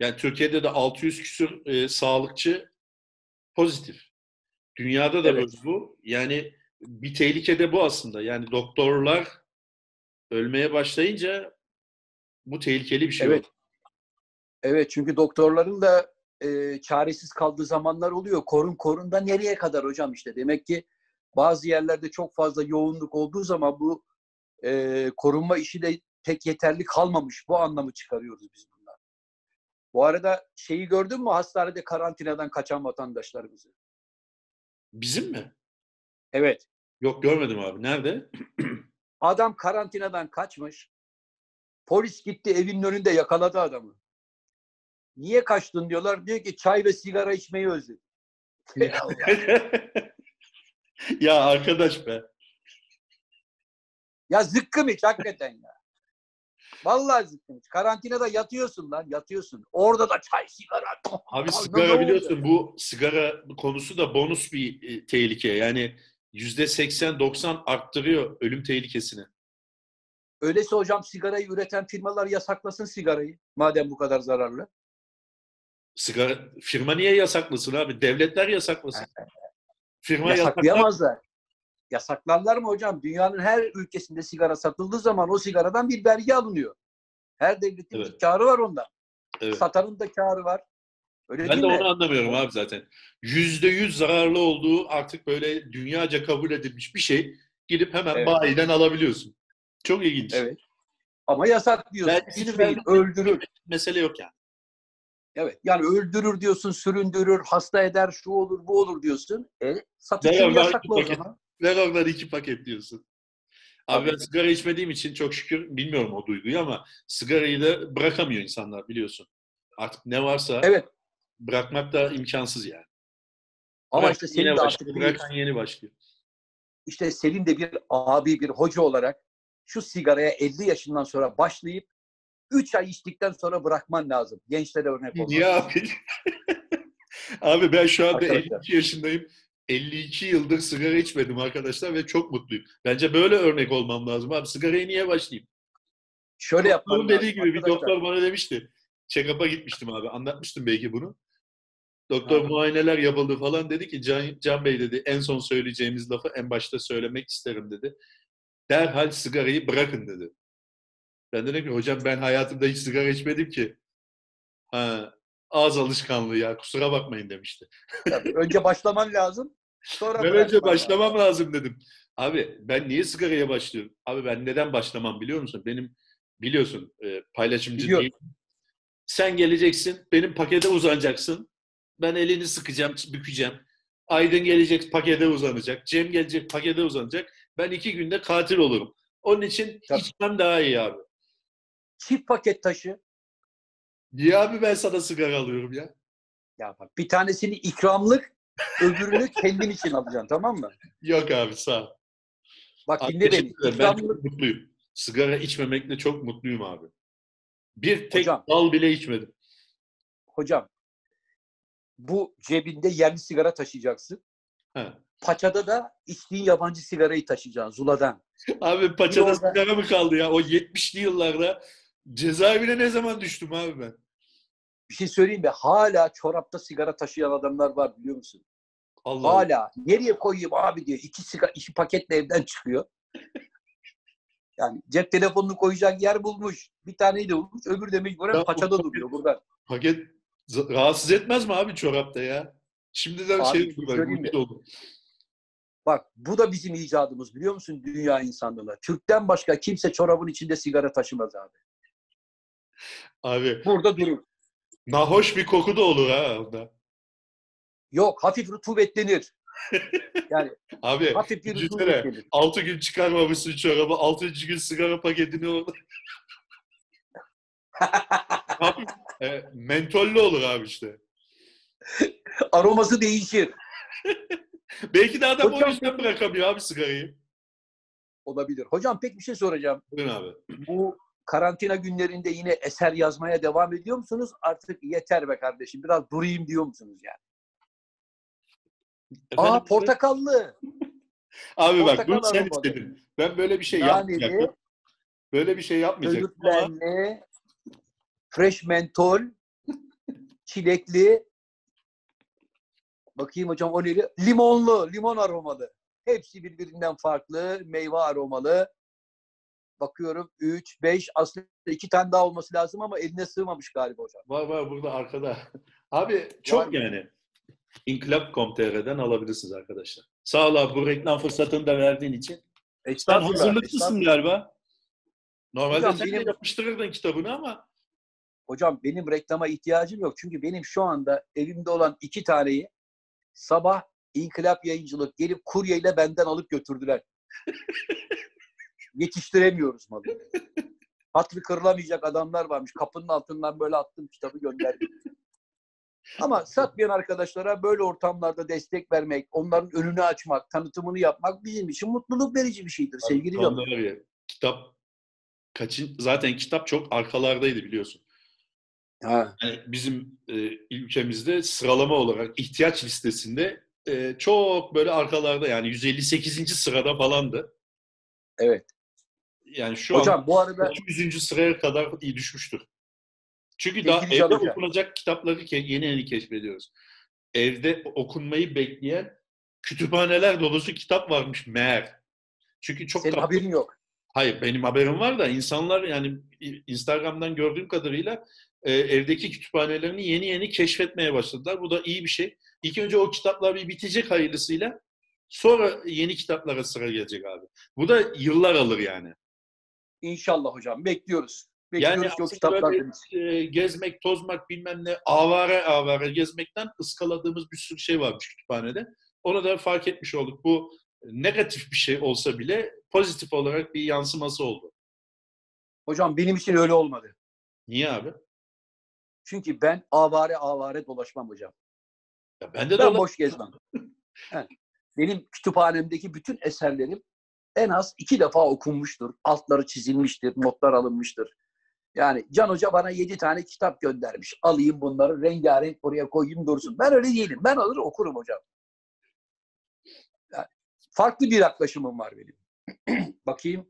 Yani Türkiye'de de 600 küsur e, sağlıkçı pozitif. Dünyada da Evet. bu. Yani bir tehlike de bu aslında. Yani doktorlar ölmeye başlayınca bu tehlikeli bir şey. Evet. oldu. Evet çünkü doktorların da e, çaresiz kaldığı zamanlar oluyor. Korun korun da nereye kadar hocam işte. Demek ki bazı yerlerde çok fazla yoğunluk olduğu zaman bu e, korunma işi de pek yeterli kalmamış. Bu anlamı çıkarıyoruz biz bundan. Bu arada şeyi gördün mü hastanede karantinadan kaçan vatandaşlarımızı? Bizim mi? Evet. Yok görmedim abi. Nerede? Adam karantinadan kaçmış. Polis gitti evinin önünde yakaladı adamı. Niye kaçtın diyorlar. Diyor ki çay ve sigara içmeyi özledim. Ya arkadaş be. Ya zıkkım iç hakikaten ya. Vallahi zıkkım iç. Karantinada yatıyorsun lan yatıyorsun. Orada da çay sigara. Abi sigara biliyorsun bu sigara konusu da bonus bir e, tehlike. Yani 80-90 arttırıyor ölüm tehlikesini. Öyleyse hocam sigarayı üreten firmalar yasaklasın sigarayı. Madem bu kadar zararlı. Sigara, firma niye yasaklasın abi? Devletler yasaklasın. Firma yasaklar. Yasaklayamazlar. Yasaklarlar mı hocam? Dünyanın her ülkesinde sigara satıldığı zaman o sigaradan bir vergi alınıyor. Her devletin Evet. bir karı var ondan. Evet. Satanın da karı var. Öyle Ben de mi? onu anlamıyorum abi zaten. Yüzde yüz zararlı olduğu artık böyle dünyaca kabul edilmiş bir şey gidip hemen Evet. bayiden alabiliyorsun. Çok ilginç. Evet. Ama yasak diyorsun. Vermek- öldürür. Mesele yok yani. Evet. Yani öldürür diyorsun, süründürür, hasta eder, şu olur, bu olur diyorsun. E, oradan yasakla o zaman. Ver iki paket diyorsun. Abi ben sigara içmediğim için çok şükür bilmiyorum o duyguyu ama sigarayı da bırakamıyor insanlar biliyorsun. Artık ne varsa Evet. Bırakmak da imkansız yani. Ama Bırak- işte senin de başlıyor, bir, bırakan yeni başlıyor. işte senin de bir abi, bir hoca olarak şu sigaraya 50 yaşından sonra başlayıp 3 ay içtikten sonra bırakman lazım. Gençlere örnek olmak. Niye abi? abi ben şu anda Arkadaşlar. 52 yaşındayım. 52 yıldır sigara içmedim arkadaşlar ve çok mutluyum. Bence böyle örnek olmam lazım abi. Sigaraya niye başlayayım? Şöyle Doktorun lazım. dediği gibi bir arkadaşlar. doktor bana demişti. Check-up'a gitmiştim abi. Anlatmıştım belki bunu. Doktor Ha. muayeneler yapıldı falan dedi ki Can, Can Bey dedi en son söyleyeceğimiz lafı en başta söylemek isterim dedi. Derhal sigarayı bırakın dedi. Ben dedim ki hocam ben hayatımda hiç sigara içmedim ki. Ha, ağız alışkanlığı ya kusura bakmayın demişti. Tabii. Önce başlaman lazım. Sonra Ben önce başlamam lazım dedim. Abi ben niye sigaraya başlıyorum? Abi ben neden başlamam biliyor musun? Benim biliyorsun e, paylaşımcı Biliyorum. değil. Sen geleceksin, benim pakete uzanacaksın. Ben elini sıkacağım, bükeceğim. Aydın gelecek, pakete uzanacak. Cem gelecek, pakete uzanacak. Ben iki günde katil olurum. Onun için Tabii. içmem daha iyi abi. Çift paket taşı. Niye abi ben sana sigara alıyorum ya? Ya bak bir tanesini ikramlık, öbürünü kendin için alacaksın tamam mı? Yok abi sağ ol. Bak Abi dinle beni. ederim. Ben İkramlık, çok mutluyum. Sigara içmemekle çok mutluyum abi. Bir tek Hocam. dal bile içmedim. hocam bu cebinde yerli sigara taşıyacaksın. Ha. Paçada da içtiğin yabancı sigarayı taşıyacaksın Zula'dan. Abi paçada orada- sigara mı kaldı ya? O 70'li yıllarda cezaevine ne zaman düştüm abi ben? Bir şey söyleyeyim mi? Hala çorapta sigara taşıyan adamlar var biliyor musun? Allah. Hala. Nereye koyayım abi diyor. İki, sigara, iki paketle evden çıkıyor. Yani cep telefonunu koyacak yer bulmuş. Bir taneyi de bulmuş. Öbür de mecburen paçada duruyor burada. Paket rahatsız etmez mi abi çorapta ya? Şimdiden Abi, şey mutlul oldum. Bak bu da bizim icadımız biliyor musun dünya insanlığına. Türk'ten başka kimse çorabın içinde sigara taşımaz abi. Abi Burada durur. nahoş bir koku da olur ha onda. Yok hafif rutubetlenir. Yani Abi hafif bir rutubetlenir. 6 gün çıkarmamışsın çorabı. 6. gün sigara paketini orada. abi, e, mentollü olur abi işte. Aroması değişir. Belki de adam Hocam- o yüzden bırakamıyor abi sigarayı. Olabilir. Hocam pek bir şey soracağım. Buyurun abi. Bu karantina günlerinde yine eser yazmaya devam ediyor musunuz? Artık yeter be kardeşim. Biraz durayım diyor musunuz yani? Efendim, Aa portakallı. Abi bak portakal bunu sen aromalı. istedin. Ben böyle bir şey Naneli, yapmayacaktım. Böyle bir şey yapmayacaktım ama böğürtlenli, fresh mentol, çilekli. Bakayım hocam o neydi? Limonlu, limon aromalı. Hepsi birbirinden farklı, meyve aromalı. Bakıyorum 3, 5, aslında iki tane daha olması lazım ama eline sığmamış galiba hocam. var var burada arkada. Abi çok mı? yani. İnkılap.com.tr'den alabilirsiniz arkadaşlar. Sağ ol abi bu reklam fırsatını da verdiğin için. Sen hazırlıklısın galiba. Normalde Hocam sen de benim- yapıştırırdın kitabını ama Hocam benim reklama ihtiyacım yok. Çünkü benim şu anda evimde olan iki taneyi sabah İnkılap Yayıncılık gelip kuryeyle benden alıp götürdüler. Yetiştiremiyoruz malı. Hatırı kırılamayacak adamlar varmış. Kapının altından böyle attım kitabı gönderdim. Ama satmayan arkadaşlara böyle ortamlarda destek vermek, onların önünü açmak, tanıtımını yapmak bizim için mutluluk verici bir şeydir sevgili canım. kitap kaçın zaten kitap çok arkalardaydı biliyorsun. Ha. Yani bizim e, ülkemizde sıralama olarak ihtiyaç listesinde e, çok böyle arkalarda yani 158. sırada falandı. Evet. yani şu Hocam an bu arada 100. sıraya kadar iyi düşmüştür. Çünkü daha evde Hocam. okunacak kitapları ke- yeni yeni keşfediyoruz. Evde okunmayı bekleyen kütüphaneler dolusu kitap varmış meğer. Çünkü çok senin kap- haberin yok. Hayır benim haberim var da insanlar yani Instagram'dan gördüğüm kadarıyla e, evdeki kütüphanelerini yeni yeni keşfetmeye başladılar. Bu da iyi bir şey. İlk önce o kitaplar bir bitecek hayırlısıyla. Sonra yeni kitaplara sıra gelecek abi. Bu da yıllar alır yani. İnşallah hocam. Bekliyoruz. Yani Bekliyoruz ki o kitaplar böyle, e, gezmek, tozmak bilmem ne avare avare gezmekten ıskaladığımız bir sürü şey varmış kütüphanede. Onu da fark etmiş olduk. Bu negatif bir şey olsa bile pozitif olarak bir yansıması oldu. Hocam benim için öyle olmadı. Niye abi? Çünkü ben avare avare dolaşmam hocam. Ya bende de Ben boş gezmem. Benim kütüphanemdeki bütün eserlerim en az iki defa okunmuştur. Altları çizilmiştir, notlar alınmıştır. Yani Can Hoca bana yedi tane kitap göndermiş. Alayım bunları rengarenk oraya koyayım dursun. Ben öyle değilim. Ben alır okurum hocam. Yani farklı bir yaklaşımım var benim. Bakayım.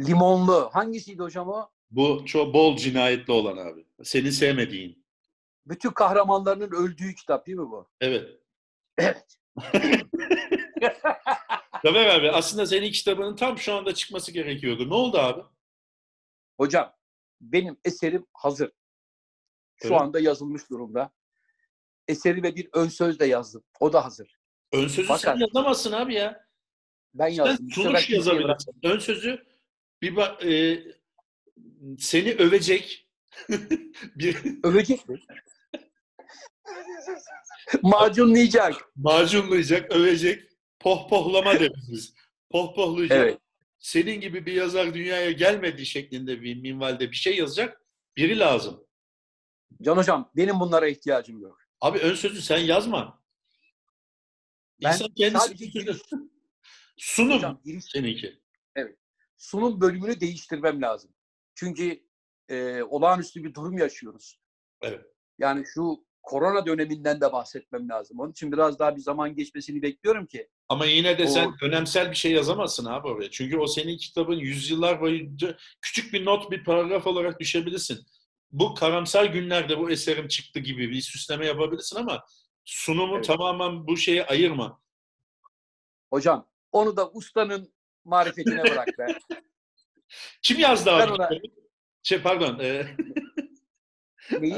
Limonlu. Hangisiydi hocam o? Bu çok bol cinayetli olan abi. Seni sevmediğin. Bütün kahramanlarının öldüğü kitap değil mi bu? Evet. Evet. Tabii abi aslında senin kitabının tam şu anda çıkması gerekiyordu. Ne oldu abi? Hocam benim eserim hazır. Şu Evet. anda yazılmış durumda. Eseri ve bir ön söz de yazdım. O da hazır. Ön sözü Fakat- sen yazamazsın abi ya. Ben Sen yazdım. Sefer sunuş yazabilirsin. Ön sözü bir ba- e, seni övecek bir. Övecek mi? Macunlayacak. macunlayacak, övecek, pohpohlama deriz biz. Pohpohlayacak. Evet. Senin gibi bir yazar dünyaya gelmediği şeklinde bir minvalde bir şey yazacak biri lazım. Can hocam benim bunlara ihtiyacım yok. Abi ön sözü sen yazma. Ben İnsan kendisi sadece giriş, Sunum hocam, giriş, seninki. sunum bölümünü değiştirmem lazım. Çünkü e, olağanüstü bir durum yaşıyoruz. Evet. Yani şu korona döneminden de bahsetmem lazım. Onun için biraz daha bir zaman geçmesini bekliyorum ki. Ama yine de sen O- dönemsel bir şey yazamazsın abi oraya. Çünkü o senin kitabın yüzyıllar boyunca küçük bir not, bir paragraf olarak düşebilirsin. Bu karamsar günlerde bu eserim çıktı gibi bir süsleme yapabilirsin ama sunumu Evet. tamamen bu şeye ayırma. Hocam onu da ustanın marifetine bırak be. Kim yazdı abi? ona- Şey pardon. e, Neyi?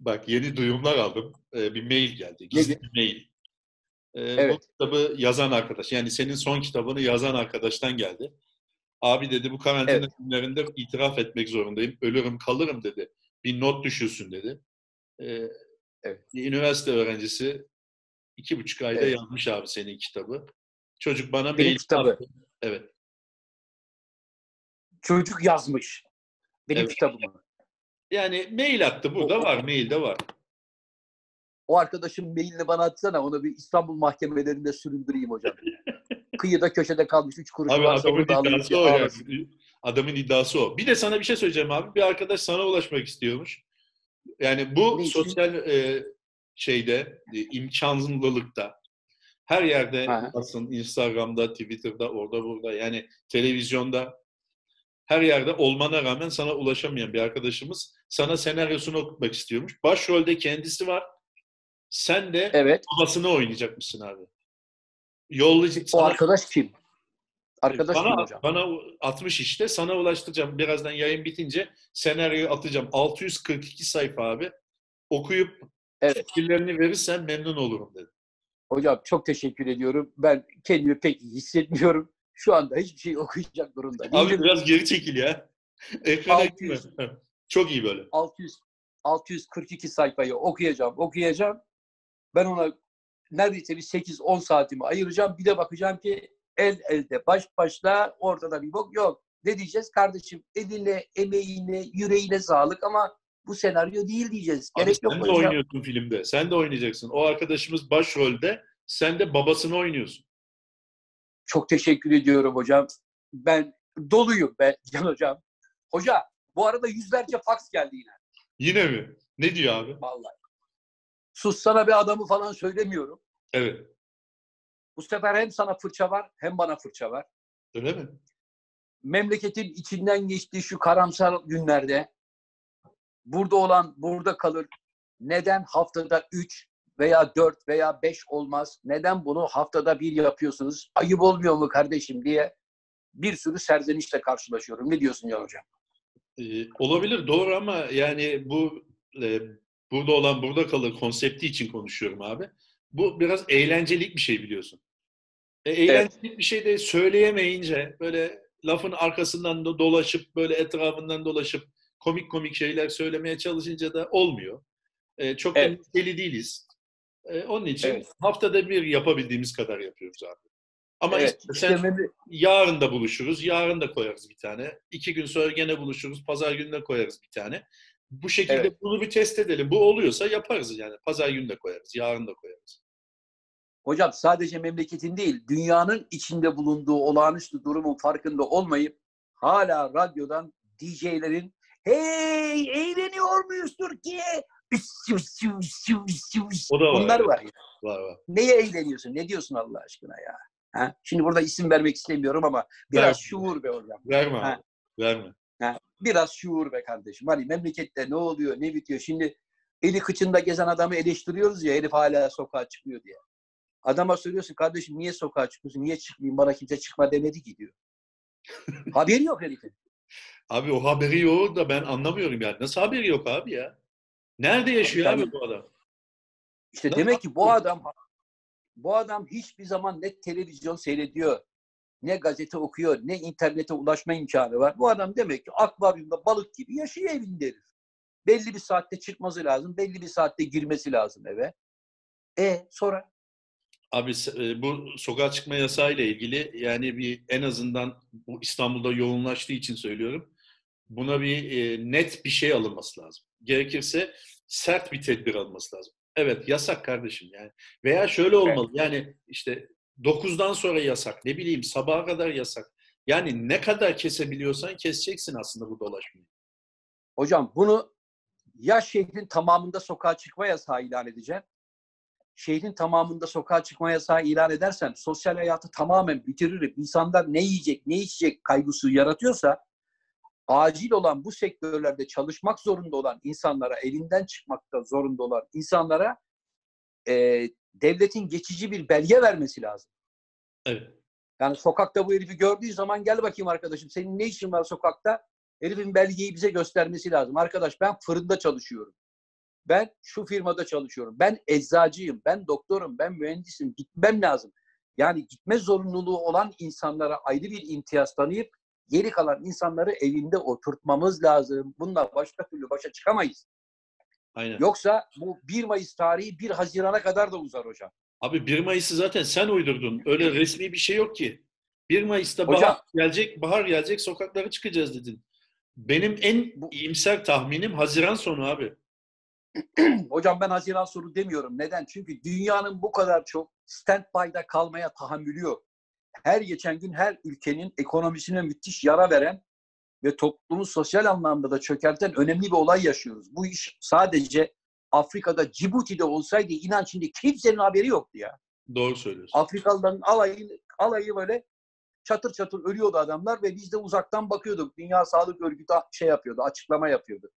bak yeni duyumlar aldım. E, bir mail geldi. Gizli Nedir? bir mail. E, Evet. Bu kitabı yazan arkadaş. Yani senin son kitabını yazan arkadaştan geldi. Abi dedi bu karantina Evet. günlerinde itiraf etmek zorundayım. Ölürüm kalırım dedi. Bir not düşürsün dedi. E, Evet. bir üniversite öğrencisi iki buçuk ayda Evet. yazmış abi senin kitabı. Çocuk bana Benim mail kitabı. attı. Evet. Çocuk yazmış. Benim Evet. kitabımı. Yani mail attı. Burada O- var. Mailde var. O arkadaşın mailini bana atsana. Onu bir İstanbul mahkemelerinde süründüreyim hocam. Kıyıda köşede kalmış üç kuruş Abi varsa adamın iddiası o ağlasın. Adamın iddiası o. Bir de sana bir şey söyleyeceğim abi. Bir arkadaş sana ulaşmak istiyormuş. Yani bu Ne için? sosyal e, şeyde, e, imkanlılıkta her yerde basın, Instagram'da, Twitter'da, orada burada yani televizyonda her yerde olmana rağmen sana ulaşamayan bir arkadaşımız sana senaryosunu okutmak istiyormuş. Başrolde kendisi var. Sen de Evet. babasını oynayacakmışsın abi. Yollayıcı O sana- arkadaş kim? Arkadaş kim bana, hocam? bana atmış işte. Sana ulaştıracağım. Birazdan yayın bitince senaryoyu atacağım. 642 sayfa abi. Okuyup Evet. fikirlerini verirsen memnun olurum dedi. Hocam çok teşekkür ediyorum. Ben kendimi pek hissetmiyorum. Şu anda hiçbir şey okuyacak durumda Abi değilim. biraz geri çekil ya. Ekrana 600. gitme. Çok iyi böyle. 600 642 sayfayı okuyacağım, okuyacağım. Ben ona neredeyse bir 8-10 saatimi ayıracağım. Bir de bakacağım ki el elde, baş başta ortada bir bok yok. Ne diyeceğiz kardeşim? Eline, emeğine, yüreğine sağlık ama bu senaryo değil diyeceğiz. Abi Gerek yok sen de hocam. oynuyorsun filmde. Sen de oynayacaksın. O arkadaşımız başrolde. Sen de babasını oynuyorsun. Çok teşekkür ediyorum hocam. Ben doluyum ben Can hocam. Hoca bu arada yüzlerce faks geldi yine. Yine mi? Ne diyor abi? Vallahi. Sussana bir adamı falan söylemiyorum. Evet. Bu sefer hem sana fırça var hem bana fırça var. Öyle mi? memleketin içinden geçtiği şu karamsar günlerde burada olan burada kalır. Neden haftada 3 veya 4 veya 5 olmaz? Neden bunu haftada bir yapıyorsunuz? Ayıp olmuyor mu kardeşim diye bir sürü serzenişle karşılaşıyorum. Ne diyorsun ya hocam? Ee, olabilir doğru ama yani bu e, burada olan burada kalır konsepti için konuşuyorum abi. Bu biraz eğlencelik bir şey biliyorsun. E, eğlencelik bir şey de söyleyemeyince böyle lafın arkasından da dolaşıp böyle etrafından dolaşıp komik komik şeyler söylemeye çalışınca da olmuyor. E, çok Evet. da deli değiliz. E, onun için Evet. haftada bir yapabildiğimiz kadar yapıyoruz abi. Ama Evet, istersen işte memle- yarın da buluşuruz, yarın da koyarız bir tane. İki gün sonra gene buluşuruz, pazar günü de koyarız bir tane. Bu şekilde Evet. bunu bir test edelim. Bu oluyorsa yaparız yani. Pazar günü de koyarız, yarın da koyarız. Hocam sadece memleketin değil, dünyanın içinde bulunduğu olağanüstü durumun farkında olmayıp hala radyodan DJ'lerin hey eğleniyor muyuz Türkiye? O da var. Bunlar var. ya. Var var. Neye eğleniyorsun? Ne diyorsun Allah aşkına ya? Ha? Şimdi burada isim vermek istemiyorum ama biraz Ver. şuur be hocam. Verme Ha. Verme. Ha? Biraz şuur be kardeşim. Hani memlekette ne oluyor, ne bitiyor? Şimdi eli kıçında gezen adamı eleştiriyoruz ya herif hala sokağa çıkıyor diye. Adama söylüyorsun kardeşim niye sokağa çıkıyorsun? Niye çıkmayayım? Bana kimse çıkma demedi ki diyor. Haberi yok herifin. Abi o haberi yok da ben anlamıyorum yani. Nasıl haberi yok abi ya? Nerede yaşıyor abi bu adam? İşte Ne demek ki bu adam bu adam hiçbir zaman ne televizyon seyrediyor, ne gazete okuyor, ne internete ulaşma imkanı var. Bu adam demek ki akvaryumda balık gibi yaşıyor evinde herif. Belli bir saatte çıkması lazım, belli bir saatte girmesi lazım eve. E sonra? Abi e, bu sokağa çıkma yasağı ile ilgili yani bir en azından bu İstanbul'da yoğunlaştığı için söylüyorum. Buna bir e, net bir şey alınması lazım. Gerekirse sert bir tedbir alınması lazım. Evet yasak kardeşim yani. Veya şöyle olmalı yani işte 9'dan sonra yasak ne bileyim sabaha kadar yasak. Yani ne kadar kesebiliyorsan keseceksin aslında bu dolaşmayı. Hocam bunu ya şehrin tamamında sokağa çıkma yasağı ilan edeceğim. Şehrin tamamında sokağa çıkma yasağı ilan edersen sosyal hayatı tamamen bitiririm. İnsanlar ne yiyecek, ne içecek kaygısı yaratıyorsa acil olan bu sektörlerde çalışmak zorunda olan insanlara, elinden çıkmakta zorunda olan insanlara e, devletin geçici bir belge vermesi lazım. Evet. Yani sokakta bu herifi gördüğü zaman gel bakayım arkadaşım senin ne işin var sokakta? Herifin belgeyi bize göstermesi lazım. Arkadaş ben fırında çalışıyorum. Ben şu firmada çalışıyorum. Ben eczacıyım, ben doktorum, ben mühendisim. Gitmem lazım. Yani gitme zorunluluğu olan insanlara ayrı bir imtiyaz tanıyıp geri kalan insanları evinde oturtmamız lazım. Bununla başka türlü başa çıkamayız. Aynen. Yoksa bu 1 Mayıs tarihi 1 Haziran'a kadar da uzar hocam. Abi 1 Mayıs'ı zaten sen uydurdun. Öyle resmi bir şey yok ki. 1 Mayıs'ta Hocam- bahar gelecek, bahar gelecek, sokaklara çıkacağız dedin. Benim en Bu- iyimser tahminim Haziran sonu abi. Hocam ben Haziran sonu demiyorum. Neden? Çünkü dünyanın bu kadar çok stand-by'da kalmaya tahammülü yok. Her geçen gün her ülkenin ekonomisine müthiş yara veren ve toplumu sosyal anlamda da çökerten önemli bir olay yaşıyoruz. Bu iş sadece Afrika'da, Cibuti'de olsaydı inan şimdi kimsenin haberi yoktu ya. Doğru söylüyorsun. Afrikalıların alayı, alayı böyle çatır çatır ölüyordu adamlar ve biz de uzaktan bakıyorduk. Dünya Sağlık Örgütü şey yapıyordu, açıklama yapıyordu.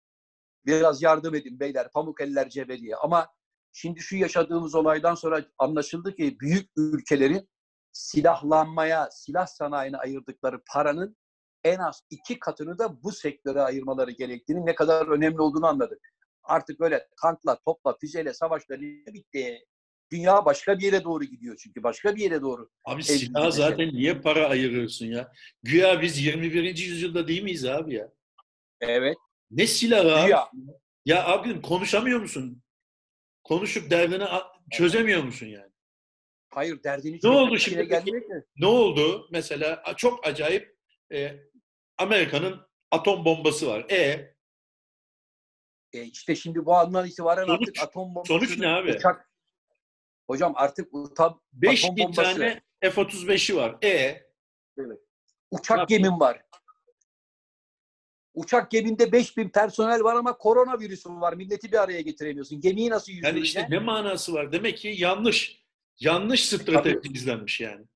Biraz yardım edin beyler, pamuk eller cebeliye. Ama şimdi şu yaşadığımız olaydan sonra anlaşıldı ki büyük ülkelerin silahlanmaya, silah sanayine ayırdıkları paranın en az iki katını da bu sektöre ayırmaları gerektiğini ne kadar önemli olduğunu anladık. Artık böyle tankla, topla, füzeyle savaşları bitti. Dünya başka bir yere doğru gidiyor çünkü. Başka bir yere doğru. Abi silaha zaten niye para ayırıyorsun ya? Güya biz 21. yüzyılda değil miyiz abi ya? Evet. Ne silahı abi? Güya. Ya abi konuşamıyor musun? Konuşup derdini çözemiyor musun yani? Hayır derdini Ne oldu şimdi ki. Ne oldu? Mesela çok acayip e, Amerika'nın atom bombası var. E E işte şimdi bu andan itibaren Sonuç- artık atom bombası. sonuç ne abi? Uçak. Hocam artık utam, 5000 bombası. tane F-35'i var. E uçak Ne gemin var. Uçak geminde 5000 personel var ama koronavirüsün var. Milleti bir araya getiremiyorsun. Gemiyi nasıl yani yüzdüreceksin? işte ne manası var? Demek ki yanlış. Yanlış strateji izlenmiş yani.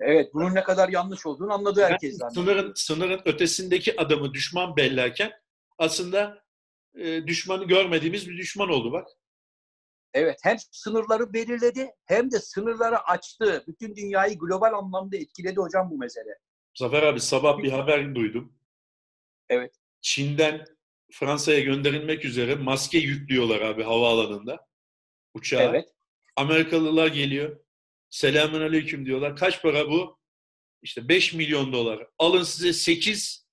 Evet bunun ne kadar yanlış olduğunu anladı herkes. Yani zaten. sınırın, sınırın ötesindeki adamı düşman bellerken aslında e, düşmanı görmediğimiz bir düşman oldu bak. Evet hem sınırları belirledi hem de sınırları açtı. Bütün dünyayı global anlamda etkiledi hocam bu mesele. Zafer abi sabah bir haber duydum. Evet. Çin'den Fransa'ya gönderilmek üzere maske yüklüyorlar abi havaalanında. Uçağa. Evet. Amerikalılar geliyor. Selamun aleyküm diyorlar. Kaç para bu? İşte 5 milyon dolar. Alın size 8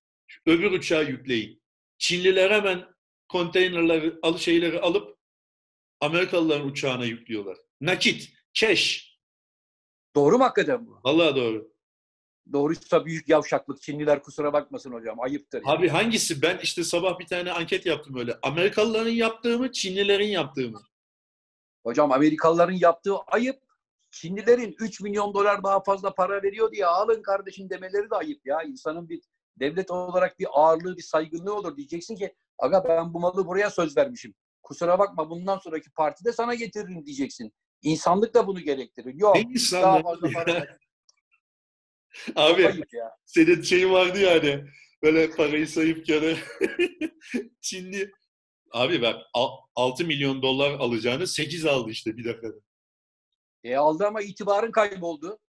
öbür uçağı yükleyin. Çinliler hemen konteynerleri, al şeyleri alıp Amerikalıların uçağına yüklüyorlar. Nakit, cash. Doğru mu hakikaten bu? Vallahi doğru. Doğruysa büyük yavşaklık. Çinliler kusura bakmasın hocam. Ayıptır. Abi hangisi? Ben işte sabah bir tane anket yaptım öyle. Amerikalıların yaptığı mı, Çinlilerin yaptığı mı? Hocam Amerikalıların yaptığı ayıp. Çinlilerin 3 milyon dolar daha fazla para veriyor diye alın kardeşim demeleri de ayıp ya. İnsanın bir devlet olarak bir ağırlığı, bir saygınlığı olur. Diyeceksin ki aga ben bu malı buraya söz vermişim. Kusura bakma bundan sonraki partide sana getiririm diyeceksin. İnsanlık da bunu gerektirir. Yok Ne daha fazla para ver. Abi senin şeyin vardı ya hani böyle parayı sayıp kenara Çinli abi bak al- 6 milyon dolar alacağını 8 aldı işte bir defada. E aldı ama itibarın kayboldu.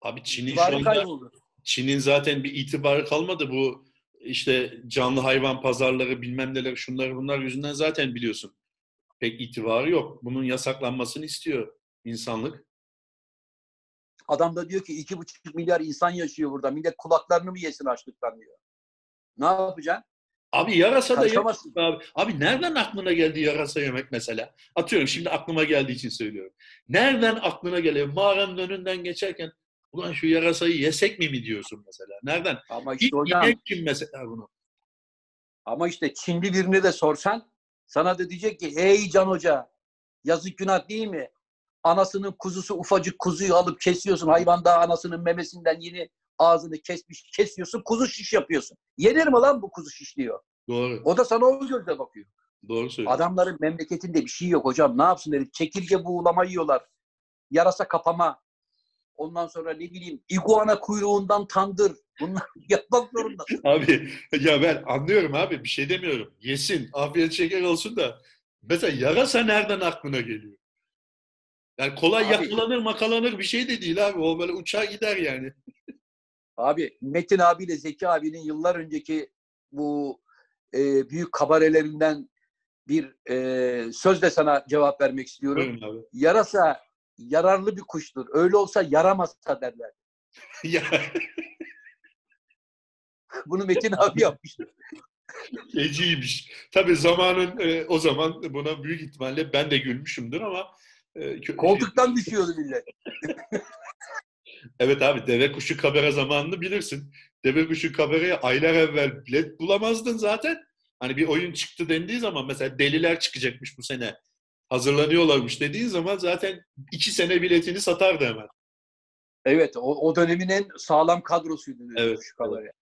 Abi Çin'in şu İtibarın anda kayboldu. Çin'in zaten bir itibarı kalmadı bu işte canlı hayvan pazarları bilmem neler şunlar bunlar yüzünden zaten biliyorsun. Pek itibarı yok. Bunun yasaklanmasını istiyor insanlık. Adam da diyor ki iki buçuk milyar insan yaşıyor burada. Millet kulaklarını mı yesin açlıktan diyor. Ne yapacaksın? Abi yarasa da Karışamazsın. Abi, abi nereden aklına geldi yarasa yemek mesela? Atıyorum şimdi aklıma geldiği için söylüyorum. Nereden aklına geliyor? Mağaranın önünden geçerken ulan şu yarasayı yesek mi mi diyorsun mesela? Nereden? Ama işte hocam yiyen kim mesela bunu? Ama işte Çinli birine de sorsan sana da diyecek ki hey Can Hoca yazık günah değil mi? Anasının kuzusu ufacık kuzuyu alıp kesiyorsun. Hayvan daha anasının memesinden yeni ağzını kesmiş kesiyorsun. Kuzu şiş yapıyorsun. Yenir mi lan bu kuzu şiş diyor. Doğru. O da sana o gözle bakıyor. Doğru söylüyorsun. Adamların memleketinde bir şey yok hocam. Ne yapsın herif? Çekirge buğulama yiyorlar. Yarasa kapama. Ondan sonra ne bileyim iguana kuyruğundan tandır. Bunlar yapmak zorunda. Abi ya ben anlıyorum abi bir şey demiyorum. Yesin. Afiyet şeker olsun da. Mesela yarasa nereden aklına geliyor? Yani kolay Abi- yakalanır makalanır bir şey de değil abi. O böyle uçağa gider yani. Abi Metin abiyle Zeki abinin yıllar önceki bu e, büyük kabarelerinden bir e, sözle sana cevap vermek istiyorum. Yarasa yararlı bir kuştur. Öyle olsa yaramazsa derler. Bunu Metin abi yapmıştır. Feciymiş. Tabii zamanın e, o zaman buna büyük ihtimalle ben de gülmüşümdür ama e, Koltuktan düşüyordu millet. evet abi deve kuşu kabere zamanını bilirsin. Deve kuşu kabereye aylar evvel bilet bulamazdın zaten. Hani bir oyun çıktı dendiği zaman mesela deliler çıkacakmış bu sene. Hazırlanıyorlarmış dediğin zaman zaten iki sene biletini satardı hemen. Evet o, o dönemin en sağlam kadrosuydu. Evet, şu kabarele.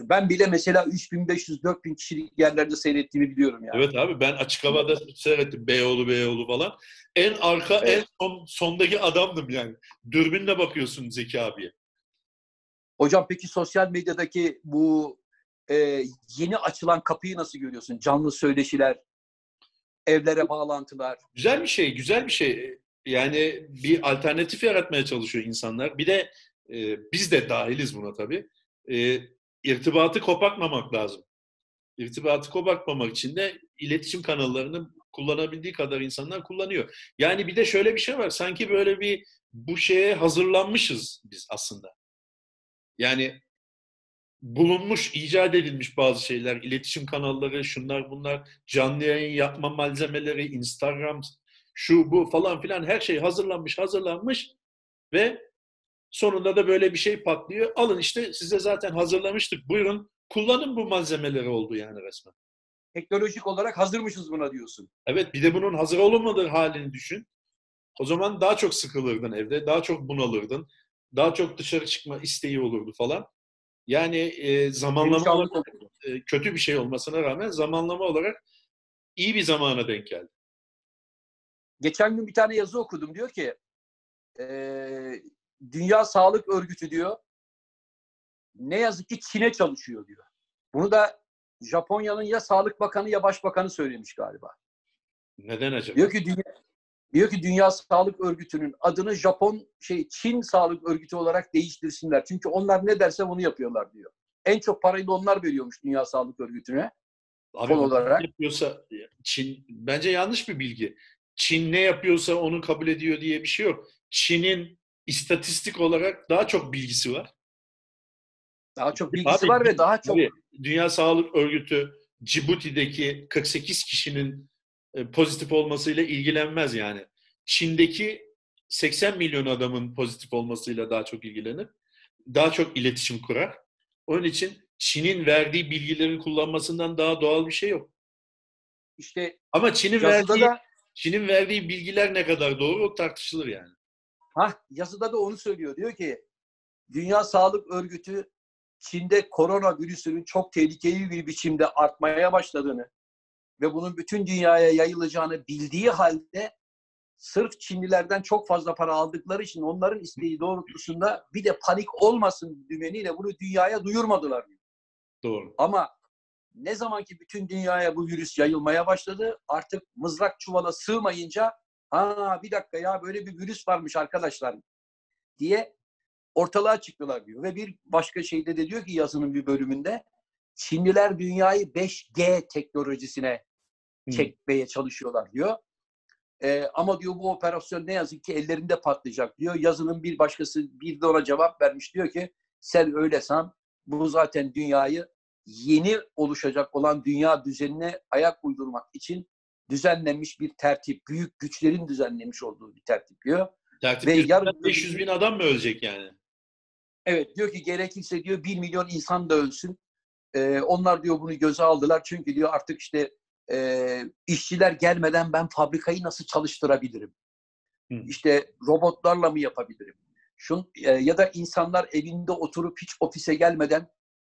Ben bile mesela 3500-4000 kişilik yerlerde seyrettiğimi biliyorum yani. Evet abi ben açık havada seyrettim Beyoğlu Beyoğlu falan. En arka en Evet. son, sondaki adamdım yani. Dürbünle bakıyorsun Zeki abiye. Hocam peki sosyal medyadaki bu e, yeni açılan kapıyı nasıl görüyorsun? Canlı söyleşiler, evlere bağlantılar. Güzel bir şey, güzel bir şey. Yani bir alternatif yaratmaya çalışıyor insanlar. Bir de e, biz de dahiliz buna tabii. E, irtibatı kopartmamak lazım. İrtibatı kopartmamak için de iletişim kanallarını kullanabildiği kadar insanlar kullanıyor. Yani bir de şöyle bir şey var. Sanki böyle bir bu şeye hazırlanmışız biz aslında. Yani bulunmuş, icat edilmiş bazı şeyler, iletişim kanalları, şunlar bunlar, canlı yayın yapma malzemeleri, Instagram, şu bu falan filan her şey hazırlanmış, hazırlanmış ve sonunda da böyle bir şey patlıyor. Alın işte size zaten hazırlamıştık. Buyurun kullanın bu malzemeleri oldu yani resmen. Teknolojik olarak hazırmışız buna diyorsun. Evet bir de bunun hazır olmadığı halini düşün. O zaman daha çok sıkılırdın evde, daha çok bunalırdın. Daha çok dışarı çıkma isteği olurdu falan. Yani e, zamanlama olarak e, kötü bir şey olmasına rağmen zamanlama olarak iyi bir zamana denk geldi. Geçen gün bir tane yazı okudum. Diyor ki e, Dünya Sağlık Örgütü diyor ne yazık ki Çin'e çalışıyor diyor. Bunu da Japonya'nın ya Sağlık Bakanı ya Başbakanı söylemiş galiba. Neden acaba? Diyor ki dünya, diyor ki Dünya Sağlık Örgütü'nün adını Japon şey Çin Sağlık Örgütü olarak değiştirsinler. Çünkü onlar ne derse onu yapıyorlar diyor. En çok parayı da onlar veriyormuş Dünya Sağlık Örgütü'ne. Abi Son olarak- yapıyorsa Çin bence yanlış bir bilgi. Çin ne yapıyorsa onu kabul ediyor diye bir şey yok. Çin'in istatistik olarak daha çok bilgisi var. Daha çok bilgisi Abi, var ve daha çok Tabii, Dünya Sağlık Örgütü Cibuti'deki 48 kişinin e, pozitif olmasıyla ilgilenmez yani. Çin'deki 80 milyon adamın pozitif olmasıyla daha çok ilgilenir. Daha çok iletişim kurar. Onun için Çin'in verdiği bilgilerin kullanmasından daha doğal bir şey yok. işte Ama Çin'in verdiği da Çin'in verdiği bilgiler ne kadar doğru o tartışılır yani. Ha yazıda da onu söylüyor. Diyor ki Dünya Sağlık Örgütü Çin'de koronavirüsünün çok tehlikeli bir biçimde artmaya başladığını ve bunun bütün dünyaya yayılacağını bildiği halde sırf Çinlilerden çok fazla para aldıkları için onların isteği doğrultusunda bir de panik olmasın dümeniyle bunu dünyaya duyurmadılar. diyor. Doğru. Ama ne zaman ki bütün dünyaya bu virüs yayılmaya başladı artık mızrak çuvala sığmayınca ha bir dakika ya böyle bir virüs varmış arkadaşlar diye ortalığa çıktılar diyor. Ve bir başka şeyde de diyor ki yazının bir bölümünde Çinliler dünyayı 5G teknolojisine çekmeye çalışıyorlar diyor. Ee, ama diyor bu operasyon ne yazık ki ellerinde patlayacak diyor. Yazının bir başkası bir de ona cevap vermiş diyor ki sen öyle san bu zaten dünyayı yeni oluşacak olan dünya düzenine ayak uydurmak için düzenlenmiş bir tertip. Büyük güçlerin düzenlemiş olduğu bir tertip diyor. Tertip Ve yarın- 500 bin adam mı ölecek yani? Evet diyor ki gerekirse diyor bir milyon insan da ölsün. Ee, onlar diyor bunu göze aldılar. Çünkü diyor artık işte e, işçiler gelmeden ben fabrikayı nasıl çalıştırabilirim? Hı. İşte robotlarla mı yapabilirim? Şun, e, ya da insanlar evinde oturup hiç ofise gelmeden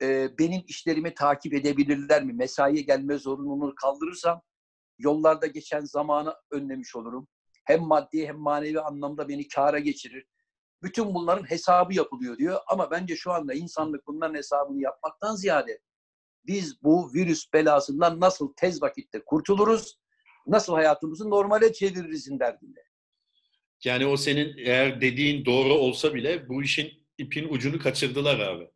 e, benim işlerimi takip edebilirler mi? Mesaiye gelme zorunluluğunu kaldırırsam yollarda geçen zamanı önlemiş olurum. Hem maddi hem manevi anlamda beni kâra geçirir. Bütün bunların hesabı yapılıyor diyor. Ama bence şu anda insanlık bunların hesabını yapmaktan ziyade biz bu virüs belasından nasıl tez vakitte kurtuluruz, nasıl hayatımızı normale çeviririzin derdinde. Yani o senin eğer dediğin doğru olsa bile bu işin ipin ucunu kaçırdılar abi.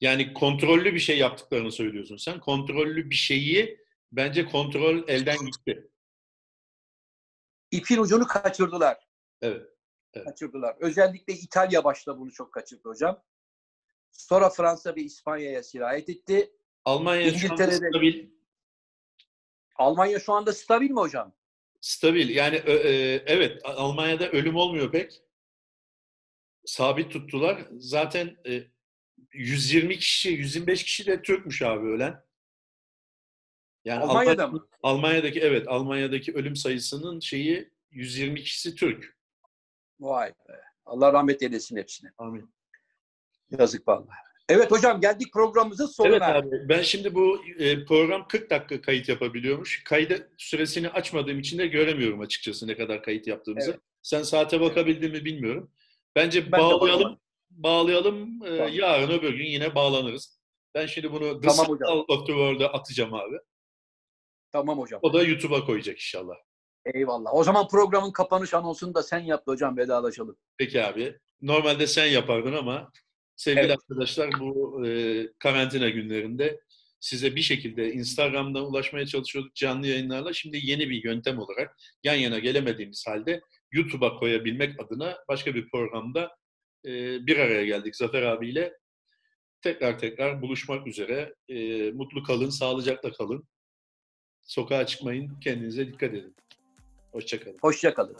Yani kontrollü bir şey yaptıklarını söylüyorsun sen. Kontrollü bir şeyi bence kontrol elden gitti. İpin ucunu kaçırdılar. Evet. Kaçırdılar. Özellikle İtalya başta bunu çok kaçırdı hocam. Sonra Fransa ve İspanya'ya sirayet etti. Almanya şu anda İngiltere'de- stabil. Almanya şu anda stabil mi hocam? Stabil. Yani ö- e, evet Almanya'da ölüm olmuyor pek. Sabit tuttular. Zaten e, 120 kişi, 125 kişi de Türkmüş abi ölen. Yani Almanya'da Almanya- mı? Almanya'daki evet Almanya'daki ölüm sayısının şeyi 120 kişisi Türk. Vay be. Allah rahmet eylesin hepsine. Amin. Yazık vallahi. Evet hocam geldik programımızın sonuna. Evet abi ben şimdi bu e, program 40 dakika kayıt yapabiliyormuş. Kaydı süresini açmadığım için de göremiyorum açıkçası ne kadar kayıt yaptığımızı. Evet. Sen saate bakabildin mi bilmiyorum. Bence Ben bağlayalım. Bağlayalım. e, Tamam. yarın öbür gün yine bağlanırız. Ben şimdi bunu The Tamam hocam. of the World'a atacağım abi. Tamam hocam. O da YouTube'a koyacak inşallah. Eyvallah. O zaman programın kapanış anonsunu da sen yap hocam vedalaşalım. Peki abi. Normalde sen yapardın ama sevgili Evet. arkadaşlar bu e, karantina günlerinde size bir şekilde Instagram'dan ulaşmaya çalışıyorduk canlı yayınlarla. Şimdi yeni bir yöntem olarak yan yana gelemediğimiz halde YouTube'a koyabilmek adına başka bir programda e, bir araya geldik Zafer abiyle. Tekrar tekrar buluşmak üzere. E, mutlu kalın, sağlıcakla kalın. Sokağa çıkmayın, kendinize dikkat edin. Hoşçakalın. Hoşça kalın.